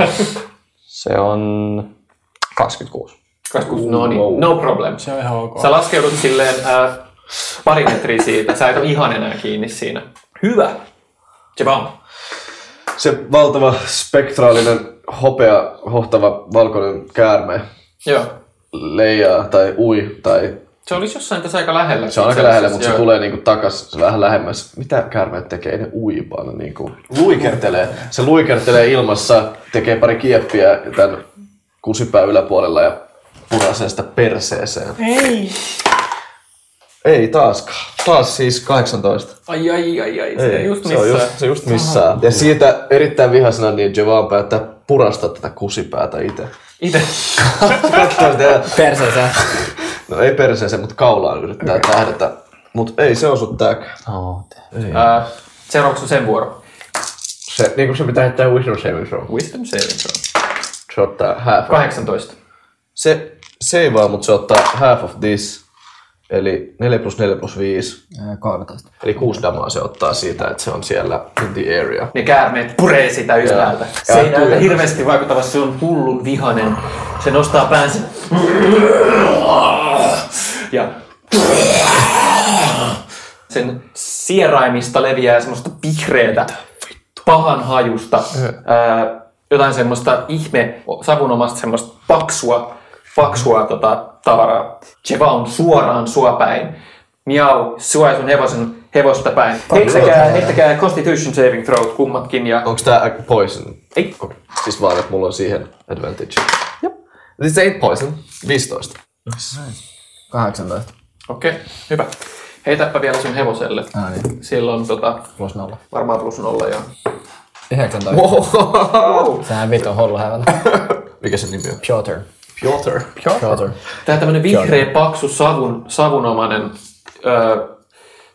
Se on 26. 26, no niin, no problem. Se on ihan ok. Sä laskeudut silleen äh, pari metriä siitä. Sä et ole ihan enää kiinni siinä. Hyvä. Se vaan. Se valtava spektraalinen hopea hohtava valkoinen käärme Joo. leijaa tai ui tai Se olisi jossain tässä aika lähellä. se on aika lähellä, mutta se joo. tulee niinku takas se vähän lähemmäs. Mitä käärmeet tekee? Ei ne ui, vaan ne niinku luikertelee. Se luikertelee ilmassa, tekee pari kieppiä tämän kusipää yläpuolella ja purasee sitä perseeseen. Ei! Ei taaskaan. Taas siis 18. Ai, ai, ai, ai. Se Ei, just se, on missään. just, se just missään. Ja siitä erittäin vihasena niin Javan päättää purastaa tätä kusipäätä itse. Itse. Katsoo sitä Perseeseen. No ei perseeseen, mutta kaulaan yrittää tähdätä. Mut ei se osu tääkään. Äh, seuraavaksi on sen vuoro. Se, niin kuin se pitää heittää wisdom saving throw. Wisdom saving throw. Se ottaa half. 18. Se seivaa, mutta se ottaa half of this. Eli 4 plus 4 plus 5. Ää, 13. Eli 6 damaa se ottaa siitä, että se on siellä in the area. Ne käärmeet puree sitä ylhäältä. Se ei näytä hirveästi vaikuttava, se on hullun vihanen. Se nostaa päänsä. Ja sen sieraimista leviää semmoista vihreätä, pahan hajusta, jotain semmoista ihme, savunomasta semmoista paksua, paksua tota, tavaraa. Se vaan suoraan sua päin. Miau, sua ja sun hevosen hevosta päin. Heittäkää, heittäkää Constitution Saving Throw kummatkin ja Onko tää poison? Ei. Okay. Siis vaan, että mulla on siihen advantage. Jep. This ain't poison. 15. 18. Okei, okay, hyvä. Heitäpä vielä sun hevoselle. Ah, niin. Sillä on tota, Plus nolla. varmaan plus nolla ja... 19. Wow. Sehän vitu hullu hevonen. Mikä se nimi on? Piotr. Piotr. Piotr. Tää tämmönen vihreä, paksu, savun, savunomainen öö,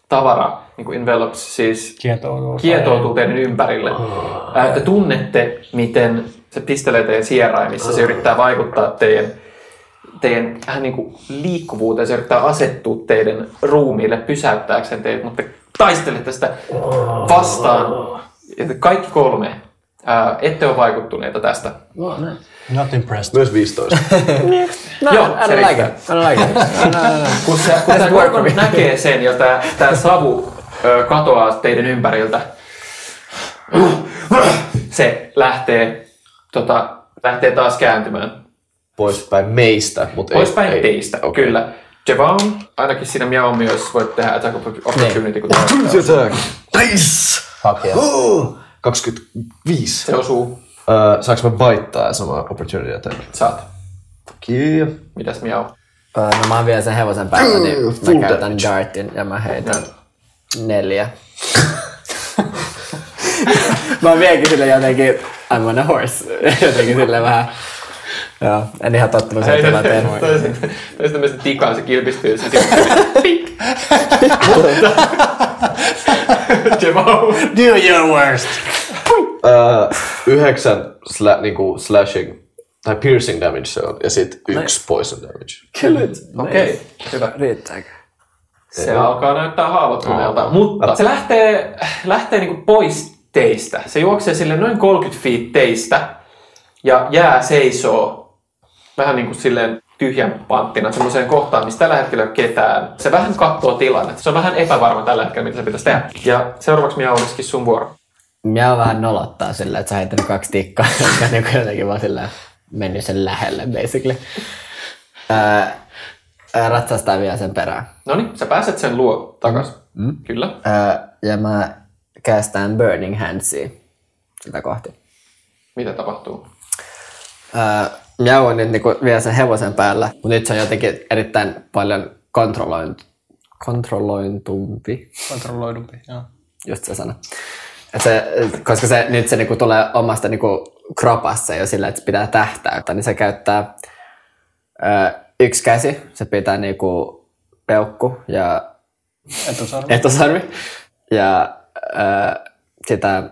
tavara, niin kuin envelopes, siis Kietoutuu. kietoutuu teidän ympärille. Ää, te tunnette, miten se pistelee teidän sieraimissa. Se yrittää vaikuttaa teidän, teidän vähän niin kuin liikkuvuuteen. Se yrittää asettua teidän ruumiille pysäyttääkseen teidät, mutta te taistelette sitä vastaan. Kaikki kolme ää, ette ole vaikuttuneita tästä. Not impressed. Myös 15. No, Joo, se like it. Like it. No, no, no. Kun, se, kun tämä Gorgon näkee sen ja tämä, tämä savu ö, katoaa teidän ympäriltä, se lähtee, tota, lähtee taas kääntymään Poispäin meistä, mutta poispäin ei, teistä. Okei. Okay. Kyllä. Javon, ainakin siinä Miao myös voit tehdä attack of opportunity, kun tämä Attack. Nice! Fuck yeah. Oh, 25. se osuu. Uh, saanko mä baittaa sama opportunity attack? Saat. Kiitos. Mitäs Miao? Öö, No mä oon vielä sen hevosen päällä, niin Full mä käytän damage. dartin ja mä heitän neljä. mä oon vieläkin sille jotenkin, I'm on a horse, jotenkin sille vähän, joo, en ihan tottunut siihen tilanteen. Toista mielestä tikaa se kilpistyy ja se Pink. Javon. Do your worst! Uh, yhdeksän sla, niinku slashing tai piercing damage se on, ja sit yksi poison damage. Okei, okay. hyvä. Riittääkö? Se alkaa näyttää haavoittuneelta, mutta se lähtee, lähtee niinku pois teistä. Se juoksee sille noin 30 feet teistä ja jää seisoo vähän niin kuin silleen tyhjän panttina semmoiseen kohtaan, missä tällä hetkellä ei ole ketään. Se vähän katsoo tilannetta. Se on vähän epävarma tällä hetkellä, mitä se pitäisi tehdä. Ja seuraavaksi minä olisikin sun vuoro. Minä vähän nolottaa sillä, että sä heittänyt kaksi tikkaa, jotka on jotenkin vaan sillä mennyt sen lähelle, basically. Ää, ää, ratsastaa vielä sen perään. No niin, sä pääset sen luo takas. Mm. Kyllä. Ää, ja mä kästään Burning Handsia sitä kohti. Mitä tapahtuu? Ää, Minä olen nyt niinku vielä sen hevosen päällä, mutta nyt se on jotenkin erittäin paljon kontrolloint, kontrollointumpi, Kontrolloidumpi, joo. just se sana. Et se, koska se, nyt se niinku tulee omasta niinku kropassa jo sillä, että se pitää tähtää, niin se käyttää ö, yksi käsi, se pitää niinku peukku ja Etusarvi. etusarvi. Ja ö, sitä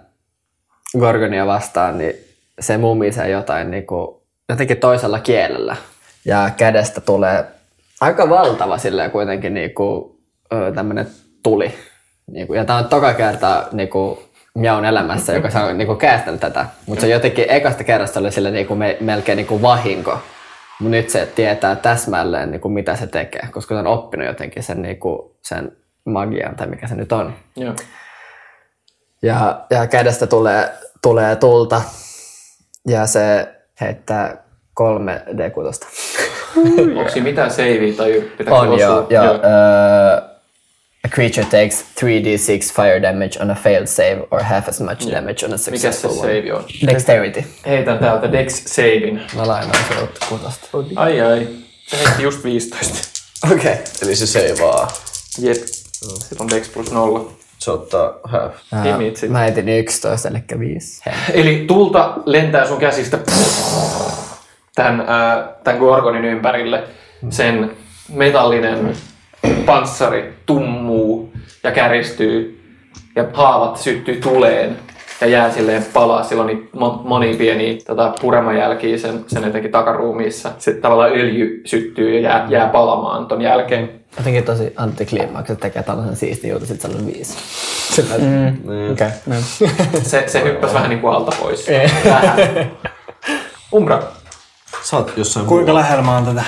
Gorgonia vastaan, niin se mumisee jotain niinku, jotenkin toisella kielellä. Ja kädestä tulee aika valtava silleen kuitenkin niinku ö, tämmönen tuli. Niinku, ja tämä on toka kerta niinku, Miaun elämässä, joka saa niinku, käestänyt tätä. Mutta se jotenkin ekasta kerrasta oli sille niinku, me, melkein niinku, vahinko. Mutta nyt se tietää täsmälleen, niinku, mitä se tekee, koska se on oppinut jotenkin sen, niinku, sen magian, tai mikä se nyt on. Joo. Ja, ja kädestä tulee, tulee tulta ja se heittää kolme D6. Onko siinä mitään savea tai pitääkö On osua? joo. joo. Uh, a creature takes 3d6 fire damage on a failed save or half as much damage on a Mikä se successful one. save on? Dexterity. Heitän täältä Dex savein. Mä lainaan sinulta kutosta. Ai ai. Se heitti just 15. Okei. Eli se seivaa. Jep. Sitten on Dex plus nolla. Se ottaa. Himitsi. Mä heitin 11, eli 5. Eli tulta lentää sun käsistä tämän, tämän Gorgonin ympärille. Sen metallinen panssari tummuu ja käristyy ja haavat syttyy tuleen ja jää silleen palaa. Sillä on niitä mo- monia pieniä tota, puremajälkiä sen, sen jotenkin takaruumiissa. Sitten tavallaan öljy syttyy ja jää, jää palamaan ton jälkeen. Jotenkin tosi antikliimaksi, että tekee tällaisen siistin jutun, sit se on 5. Mm. Okei. Okay. Se, se hyppäsi vähän niin kuin alta pois. Umbra, Sä oot jossain Kuinka lähellä mä oon tätä?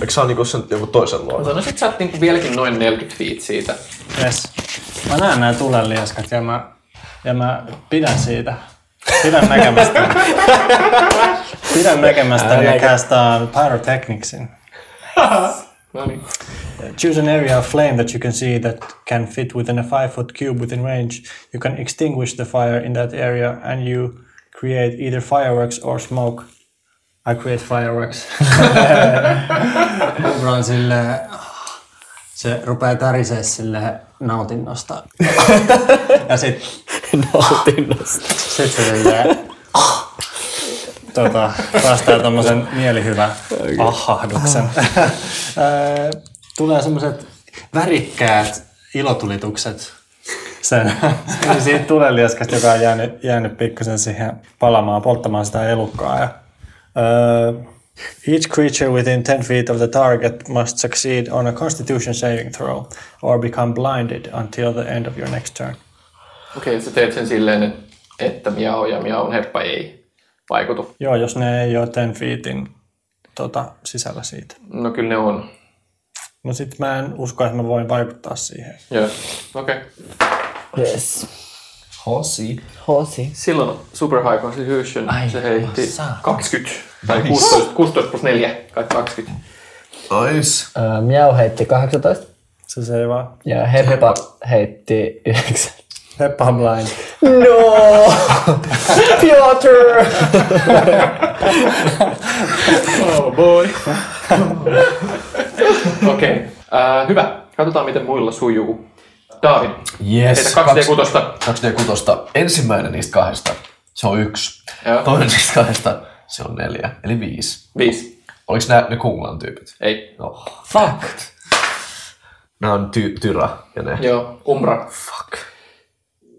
Eikö sä oon niinku sen joku toisen luona? sanoisin, että sä oot niinku vieläkin noin 40 feet siitä. Yes. Mä näen nämä tulenliaskat ja mä, ja mä pidän siitä. Pidän näkemästä. pidän näkemästä ja castaan Pyrotechnicsin. No niin. Choose an area of flame that you can see that can fit within a five foot cube within range. You can extinguish the fire in that area and you create either fireworks or smoke. I create fireworks. On sille, se rupeaa tärisee sille nautinnosta. ja sit, Nautinnosta. sit se silleen, tota, vastaa tommosen mielihyvän ahahduksen. Tulee semmoset värikkäät ilotulitukset sen siitä tuleliaskasta, joka on jäänyt, jäänyt pikkusen siihen palamaan, polttamaan sitä elukkaa. Ja, uh, each creature within 10 feet of the target must succeed on a constitution saving throw or become blinded until the end of your next turn. Okei, sä teet sen silleen, että, miau ja miaun herppa ei vaikutu. Joo, jos ne ei ole 10 feetin tota, sisällä siitä. No kyllä ne on. No sit mä en usko, että mä voin vaikuttaa siihen. Joo, okei. Okay. Yes. Hosi. Hosi. Silloin Super High Constitution, Ai, se heitti saatana. 20. Tai 16, 16 plus 4, kai 20. Nice. Uh, Miau heitti 18 Se se ei vaan. ja Heppa heitti 9. Heppa on blind. No! Piotr! Oh boy. Okei, okay. uh, hyvä. Katsotaan miten muilla sujuu. David, Yes. heitä 2D6. 2D6. Ensimmäinen niistä kahdesta, se on yksi. Joo. Toinen niistä kahdesta, se on neljä, eli viisi. 5. Oliko nämä ne Kunglan tyypit? Ei. No. Fuck. Nämä on ty- Tyra ja ne. Joo, Umbra. Fuck.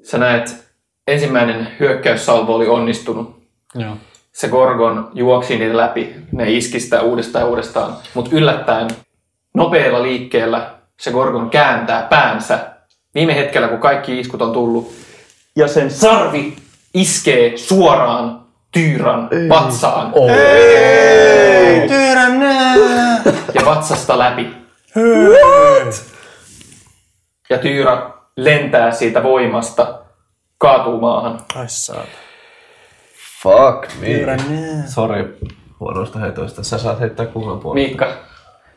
Sä näet, ensimmäinen hyökkäyssalvo oli onnistunut. Joo. Se Gorgon juoksi niitä läpi. Ne iski sitä uudestaan ja uudestaan. Mutta yllättäen nopealla liikkeellä se Gorgon kääntää päänsä viime hetkellä, kun kaikki iskut on tullut. Ja sen sarvi iskee suoraan Tyyran vatsaan. Ja vatsasta läpi. Ja Tyyra lentää siitä voimasta, kaatuu maahan. Ai saa. Fuck me. Sori huonoista heitoista. Sä saat heittää Kunglan puolesta. Miikka,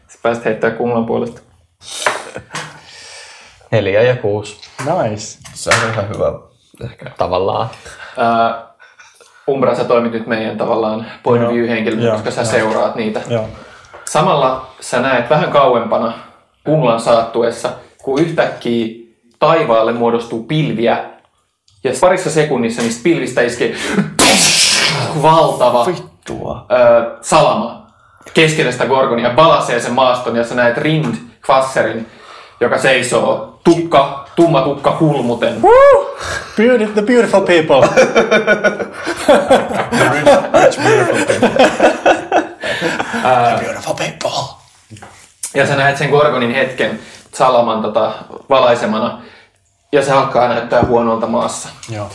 sä pääsit heittää kumman puolesta. Neljä ja kuusi. Nice. Se on ihan hyvä. Ehkä. Tavallaan. Ää, Umbra, sä toimit nyt meidän tavallaan point of view henkilönä, Joo, koska sä joo. seuraat niitä. Joo. Samalla sä näet vähän kauempana kunglan saattuessa, kun yhtäkkiä taivaalle muodostuu pilviä. Ja parissa sekunnissa niistä pilvistä iskee valtava Vittua. ö, salama keskellä sitä gorgonia, balasee sen maaston ja sä näet Rind Kvasserin, joka seisoo tukka, tumma tukka kulmuten. Beauty, the beautiful people. beautiful people. Ja sä näet sen Gorgonin hetken. salaman tota, valaisemana ja se alkaa näyttää huonolta maassa. Joo.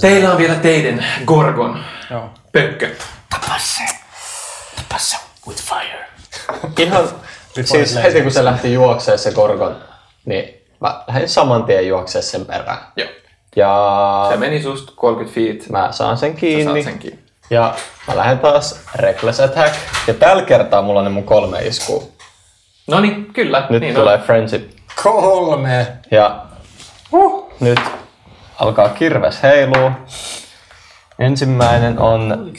Teillä on vielä teidän Gorgon Joo. pökkö. Ihan, siis heti kun se lähti juokseen se Gorgon, niin mä lähdin saman tien juokseen sen perään. Joo. Ja Se meni susta 30 feet. mä saan sen Sä kiinni. saat sen kiinni. Ja mä lähden taas Reckless Attack. Ja tällä kertaa mulla on ne mun kolme iskua. No niin, kyllä. Nyt niin tulee on. Friendship. Kolme. Ja uh, nyt alkaa kirves heiluu. Ensimmäinen on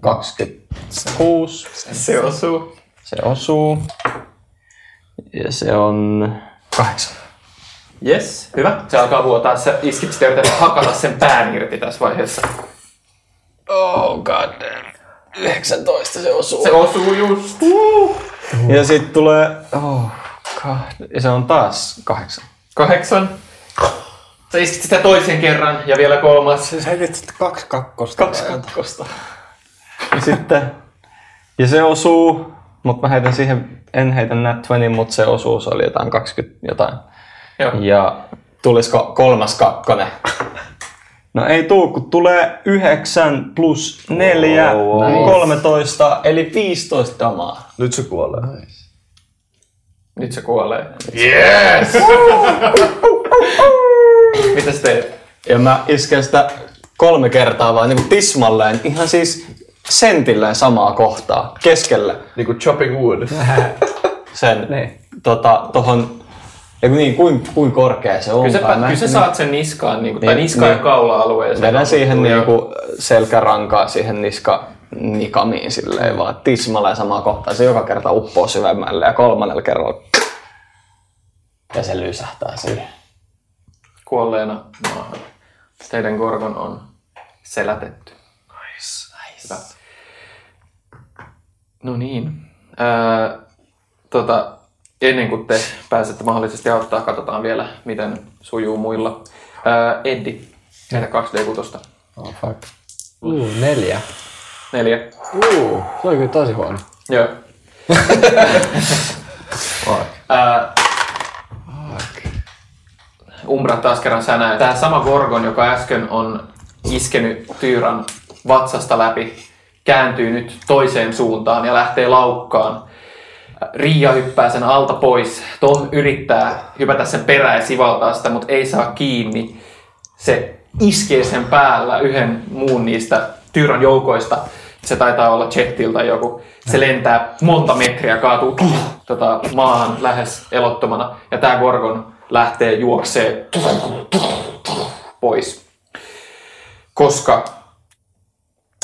26. Se osuu. Se osuu. Ja se on kahdeksan. Yes, hyvä. Se alkaa vuotaa. Sä iskit sitä yrität hakata sen pään irti tässä vaiheessa. Oh god damn. 19 se osuu. Se osuu just. Ja sitten tulee... Oh, god. Ja se on taas kahdeksan. Kahdeksan. Sä iskit sitä toisen kerran ja vielä kolmas. Siis heitit sitten kaksi kakkosta. Kaksi kakkosta. Ja sitten... Ja se osuu, mutta mä heitän siihen, en heitä nat 20, mutta se osuus oli jotain 20 jotain. Joo. Ja tulisiko kolmas kakkonen? No ei tuu, kun tulee 9 plus 4, Wow, wow. wow, 13, eli 15 damaa. Nyt se kuolee. Nyt se kuolee. Yes! Mitä sä teet? Ja mä isken sitä kolme kertaa vaan niin tismalleen, ihan siis sentilleen samaa kohtaa, keskelle Niinku chopping wood. sen tota, tohon, ja niin, kuin, kuin korkea se on. Kyllä sä, kyllä sä saat sen niskaan, niin kuin, tai Niin, niskaan ja niin. kaula-alueeseen. Vedän siihen Tulee- niinku selkärankaa siihen niska nikamiin silleen vaan tismalleen samaa kohtaa. Se joka kerta uppoo syvemmälle ja kolmannella kerralla ja se lysähtää siihen. kuolleena maahan. Teidän Gorgon on selätetty. Nice. nice. Hyvä. No niin. Ää, tota, ennen kuin te pääsette mahdollisesti auttaa, katsotaan vielä, miten sujuu muilla. Ää, Eddi, heitä 2D6. Oh fuck. Uh, neljä. Neljä. Uh, se oli kyllä tosi huono. Joo. Ää, Umbra taas kerran sä näet. Tämä sama Gorgon, joka äsken on iskenyt Tyyran vatsasta läpi, kääntyy nyt toiseen suuntaan ja lähtee laukkaan. Riia hyppää sen alta pois. Tom yrittää hypätä sen perään ja sivaltaa sitä, mutta ei saa kiinni. Se iskee sen päällä yhden muun niistä Tyyran joukoista. Se taitaa olla Jettil tai joku. Se lentää monta metriä, kaatuu tota, maahan lähes elottomana. Ja tämä Gorgon lähtee juoksee pois. Koska,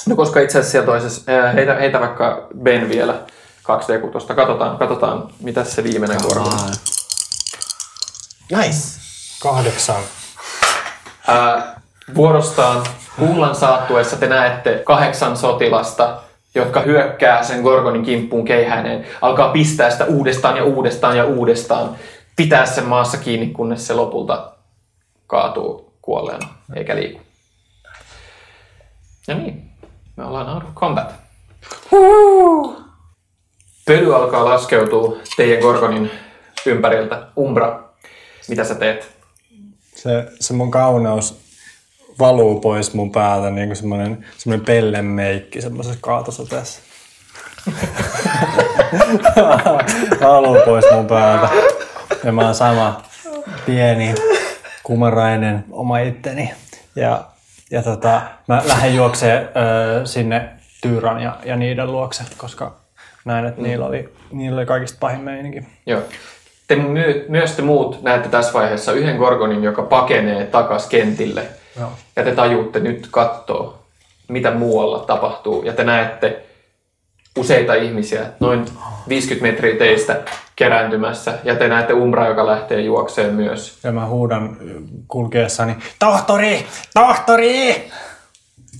no koska itse asiassa siellä toisessa, ää, heitä, heitä vaikka Ben vielä 2D6. Katsotaan, katsotaan mitä se viimeinen Gorgon on. Nice. Kahdeksan. Ää, vuorostaan kullan saattuessa te näette kahdeksan sotilasta, jotka hyökkää sen Gorgonin kimppuun keihäineen, alkaa pistää sitä uudestaan ja uudestaan ja uudestaan, pitää sen maassa kiinni, kunnes se lopulta kaatuu kuolleena, eikä liiku. Ja niin, me ollaan out of combat. Pöly alkaa laskeutua teidän Gorgonin ympäriltä. Umbra, mitä sä teet? Se, se mun kauneus valuu pois mun päältä niin kuin semmoinen, semmoinen pellemeikki semmoisessa kaatosateessa. valuu pois mun päältä. Ja mä oon sama pieni, kumarainen oma itteni. Ja, ja tota, mä lähden juokseen öö, sinne Tyyran ja, ja niiden luokse, koska näin, että niillä, oli, niillä oli kaikista pahin meininki. Joo. Te my- myös te muut näette tässä vaiheessa yhden Gorgonin, joka pakenee takas kentille. Joo. Ja te tajuutte nyt katsoa, mitä muualla tapahtuu. Ja te näette useita ihmisiä, noin 50 metriä teistä kerääntymässä. Ja te näette Umbra, joka lähtee juokseen myös. Ja mä huudan kulkeessani, tohtori, tohtori!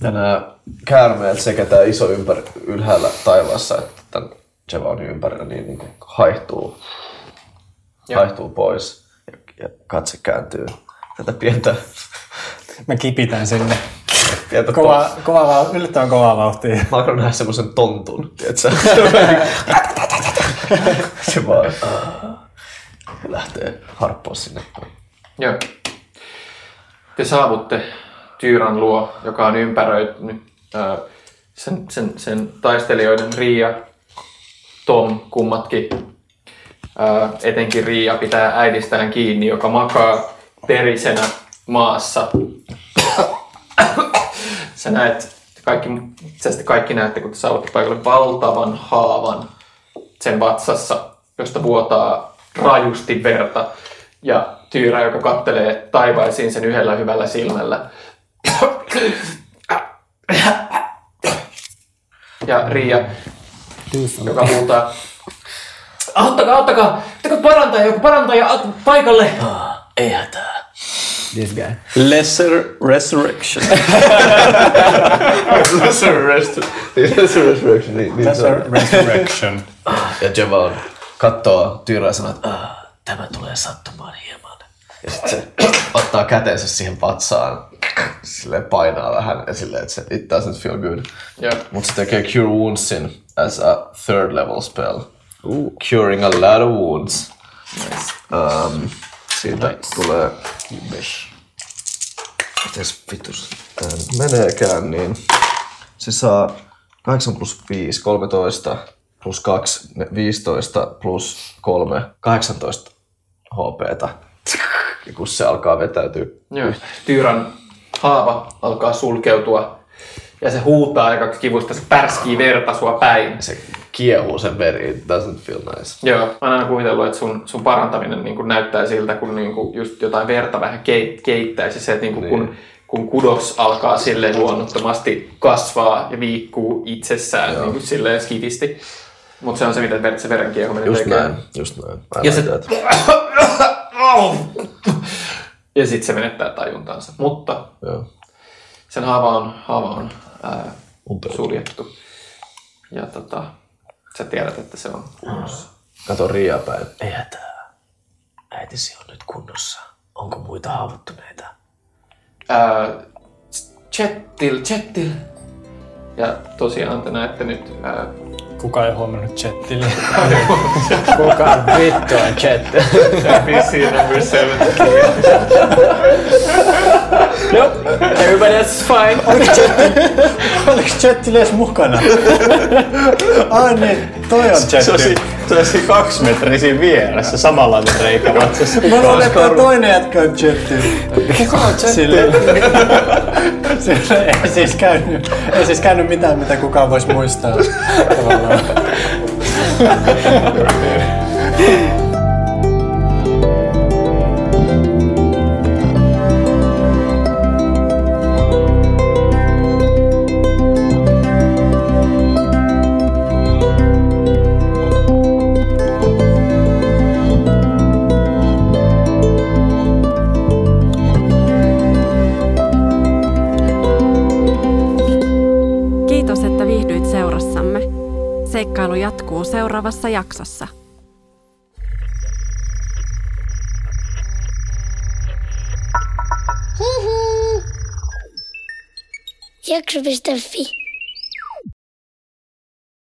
Ja nämä käärmeet sekä tämä iso ympäri, ylhäällä taivaassa että tämän Javonin ympärillä niin, niin kuin haihtuu, haihtuu pois ja, ja katse kääntyy tätä pientä, Mä kipitän sinne. Pientä Kova, kova, vau- yllättävän kovaa vauhtia. Mä alkan nähdä semmoisen tontun, tiedätkö? se vaan... lähtee harppoa sinne. Joo. Te saavutte Tyyran luo, joka on ympäröitynyt ää, sen, sen, sen taistelijoiden Riia, Tom, kummatkin. Ää, etenkin Riia pitää äidistään kiinni, joka makaa perisenä maassa. Sä näet, kaikki, asiassa kaikki näette, kun te saavutte paikalle valtavan haavan sen vatsassa, josta vuotaa rajusti verta. Ja Tyyrä, joka kattelee taivaisiin sen yhdellä hyvällä silmällä. Ja Riia, joka huutaa, auttakaa, auttakaa, parantaja, joku parantaja, paikalle. Ei hätää. This guy. Lesser Resurrection. Lesser Resurrection. Niin, niin se. Resurrection. Ja Javan katsoo Tyyrää ja sanoo, että "Ah, tämä tulee sattumaan hieman. Ja sitten se ottaa kätensä siihen patsaan, silleen painaa vähän ja silleen, että se, it doesn't feel good. Joo. Mutta se tekee Cure Woundsin as a third level spell. Ooh. Curing a lot of wounds. Um, siitä tulee... Mites vitus tää nyt meneekään, niin se saa 8 plus 5, 13, plus 2, 15, plus 3, 18 HPtä. Ja kun se alkaa vetäytyä. Joo. Tyyrän haava alkaa sulkeutua ja se huutaa aika kivusta, se pärskii verta sua päin. Se kiehuu sen veri, it doesn't feel nice. Joo, mä oon aina kuvitellut, että sun, sun parantaminen niin kuin näyttää siltä, kun niin kuin just jotain verta vähän keit, keittäisi. Se, että niin kuin Niin. kun, kun kudos alkaa silleen luonnottomasti kasvaa ja viikkuu itsessään niin kuin silleen skitisti. Mutta se on se, mitä se veren kiehuminen Just tekee. näin, just näin. Mä Ja se- Ja sitten se menettää tajuntaansa. Mutta Joo. sen haava on, haava on ää, suljettu. Ja tota, sä tiedät, että se on kunnossa. Kato Riia päin. Ei hätää. Äitisi on nyt kunnossa. Onko muita haavoittuneita? Ää, Chettil, Chettil. Ja tosiaan te näette nyt ää, Kuka ei huomannut chattille? Kuka vittu on chat? PC number 7. Everybody else is fine. Oliko chattille edes mukana? Ai niin, toi on chatti. Se olisi kaksi metriä siinä vieressä, samanlainen reikä vatsassa. Mä luulen, että toi toinen jätkä on chatti. Kuka on chatti? Sille, sille ei, siis käynyt, ei siis käynyt mitään, mitä kukaan voisi muistaa. Tavallaan. jatkuu seuraavassa jaksossa. Jakso.fi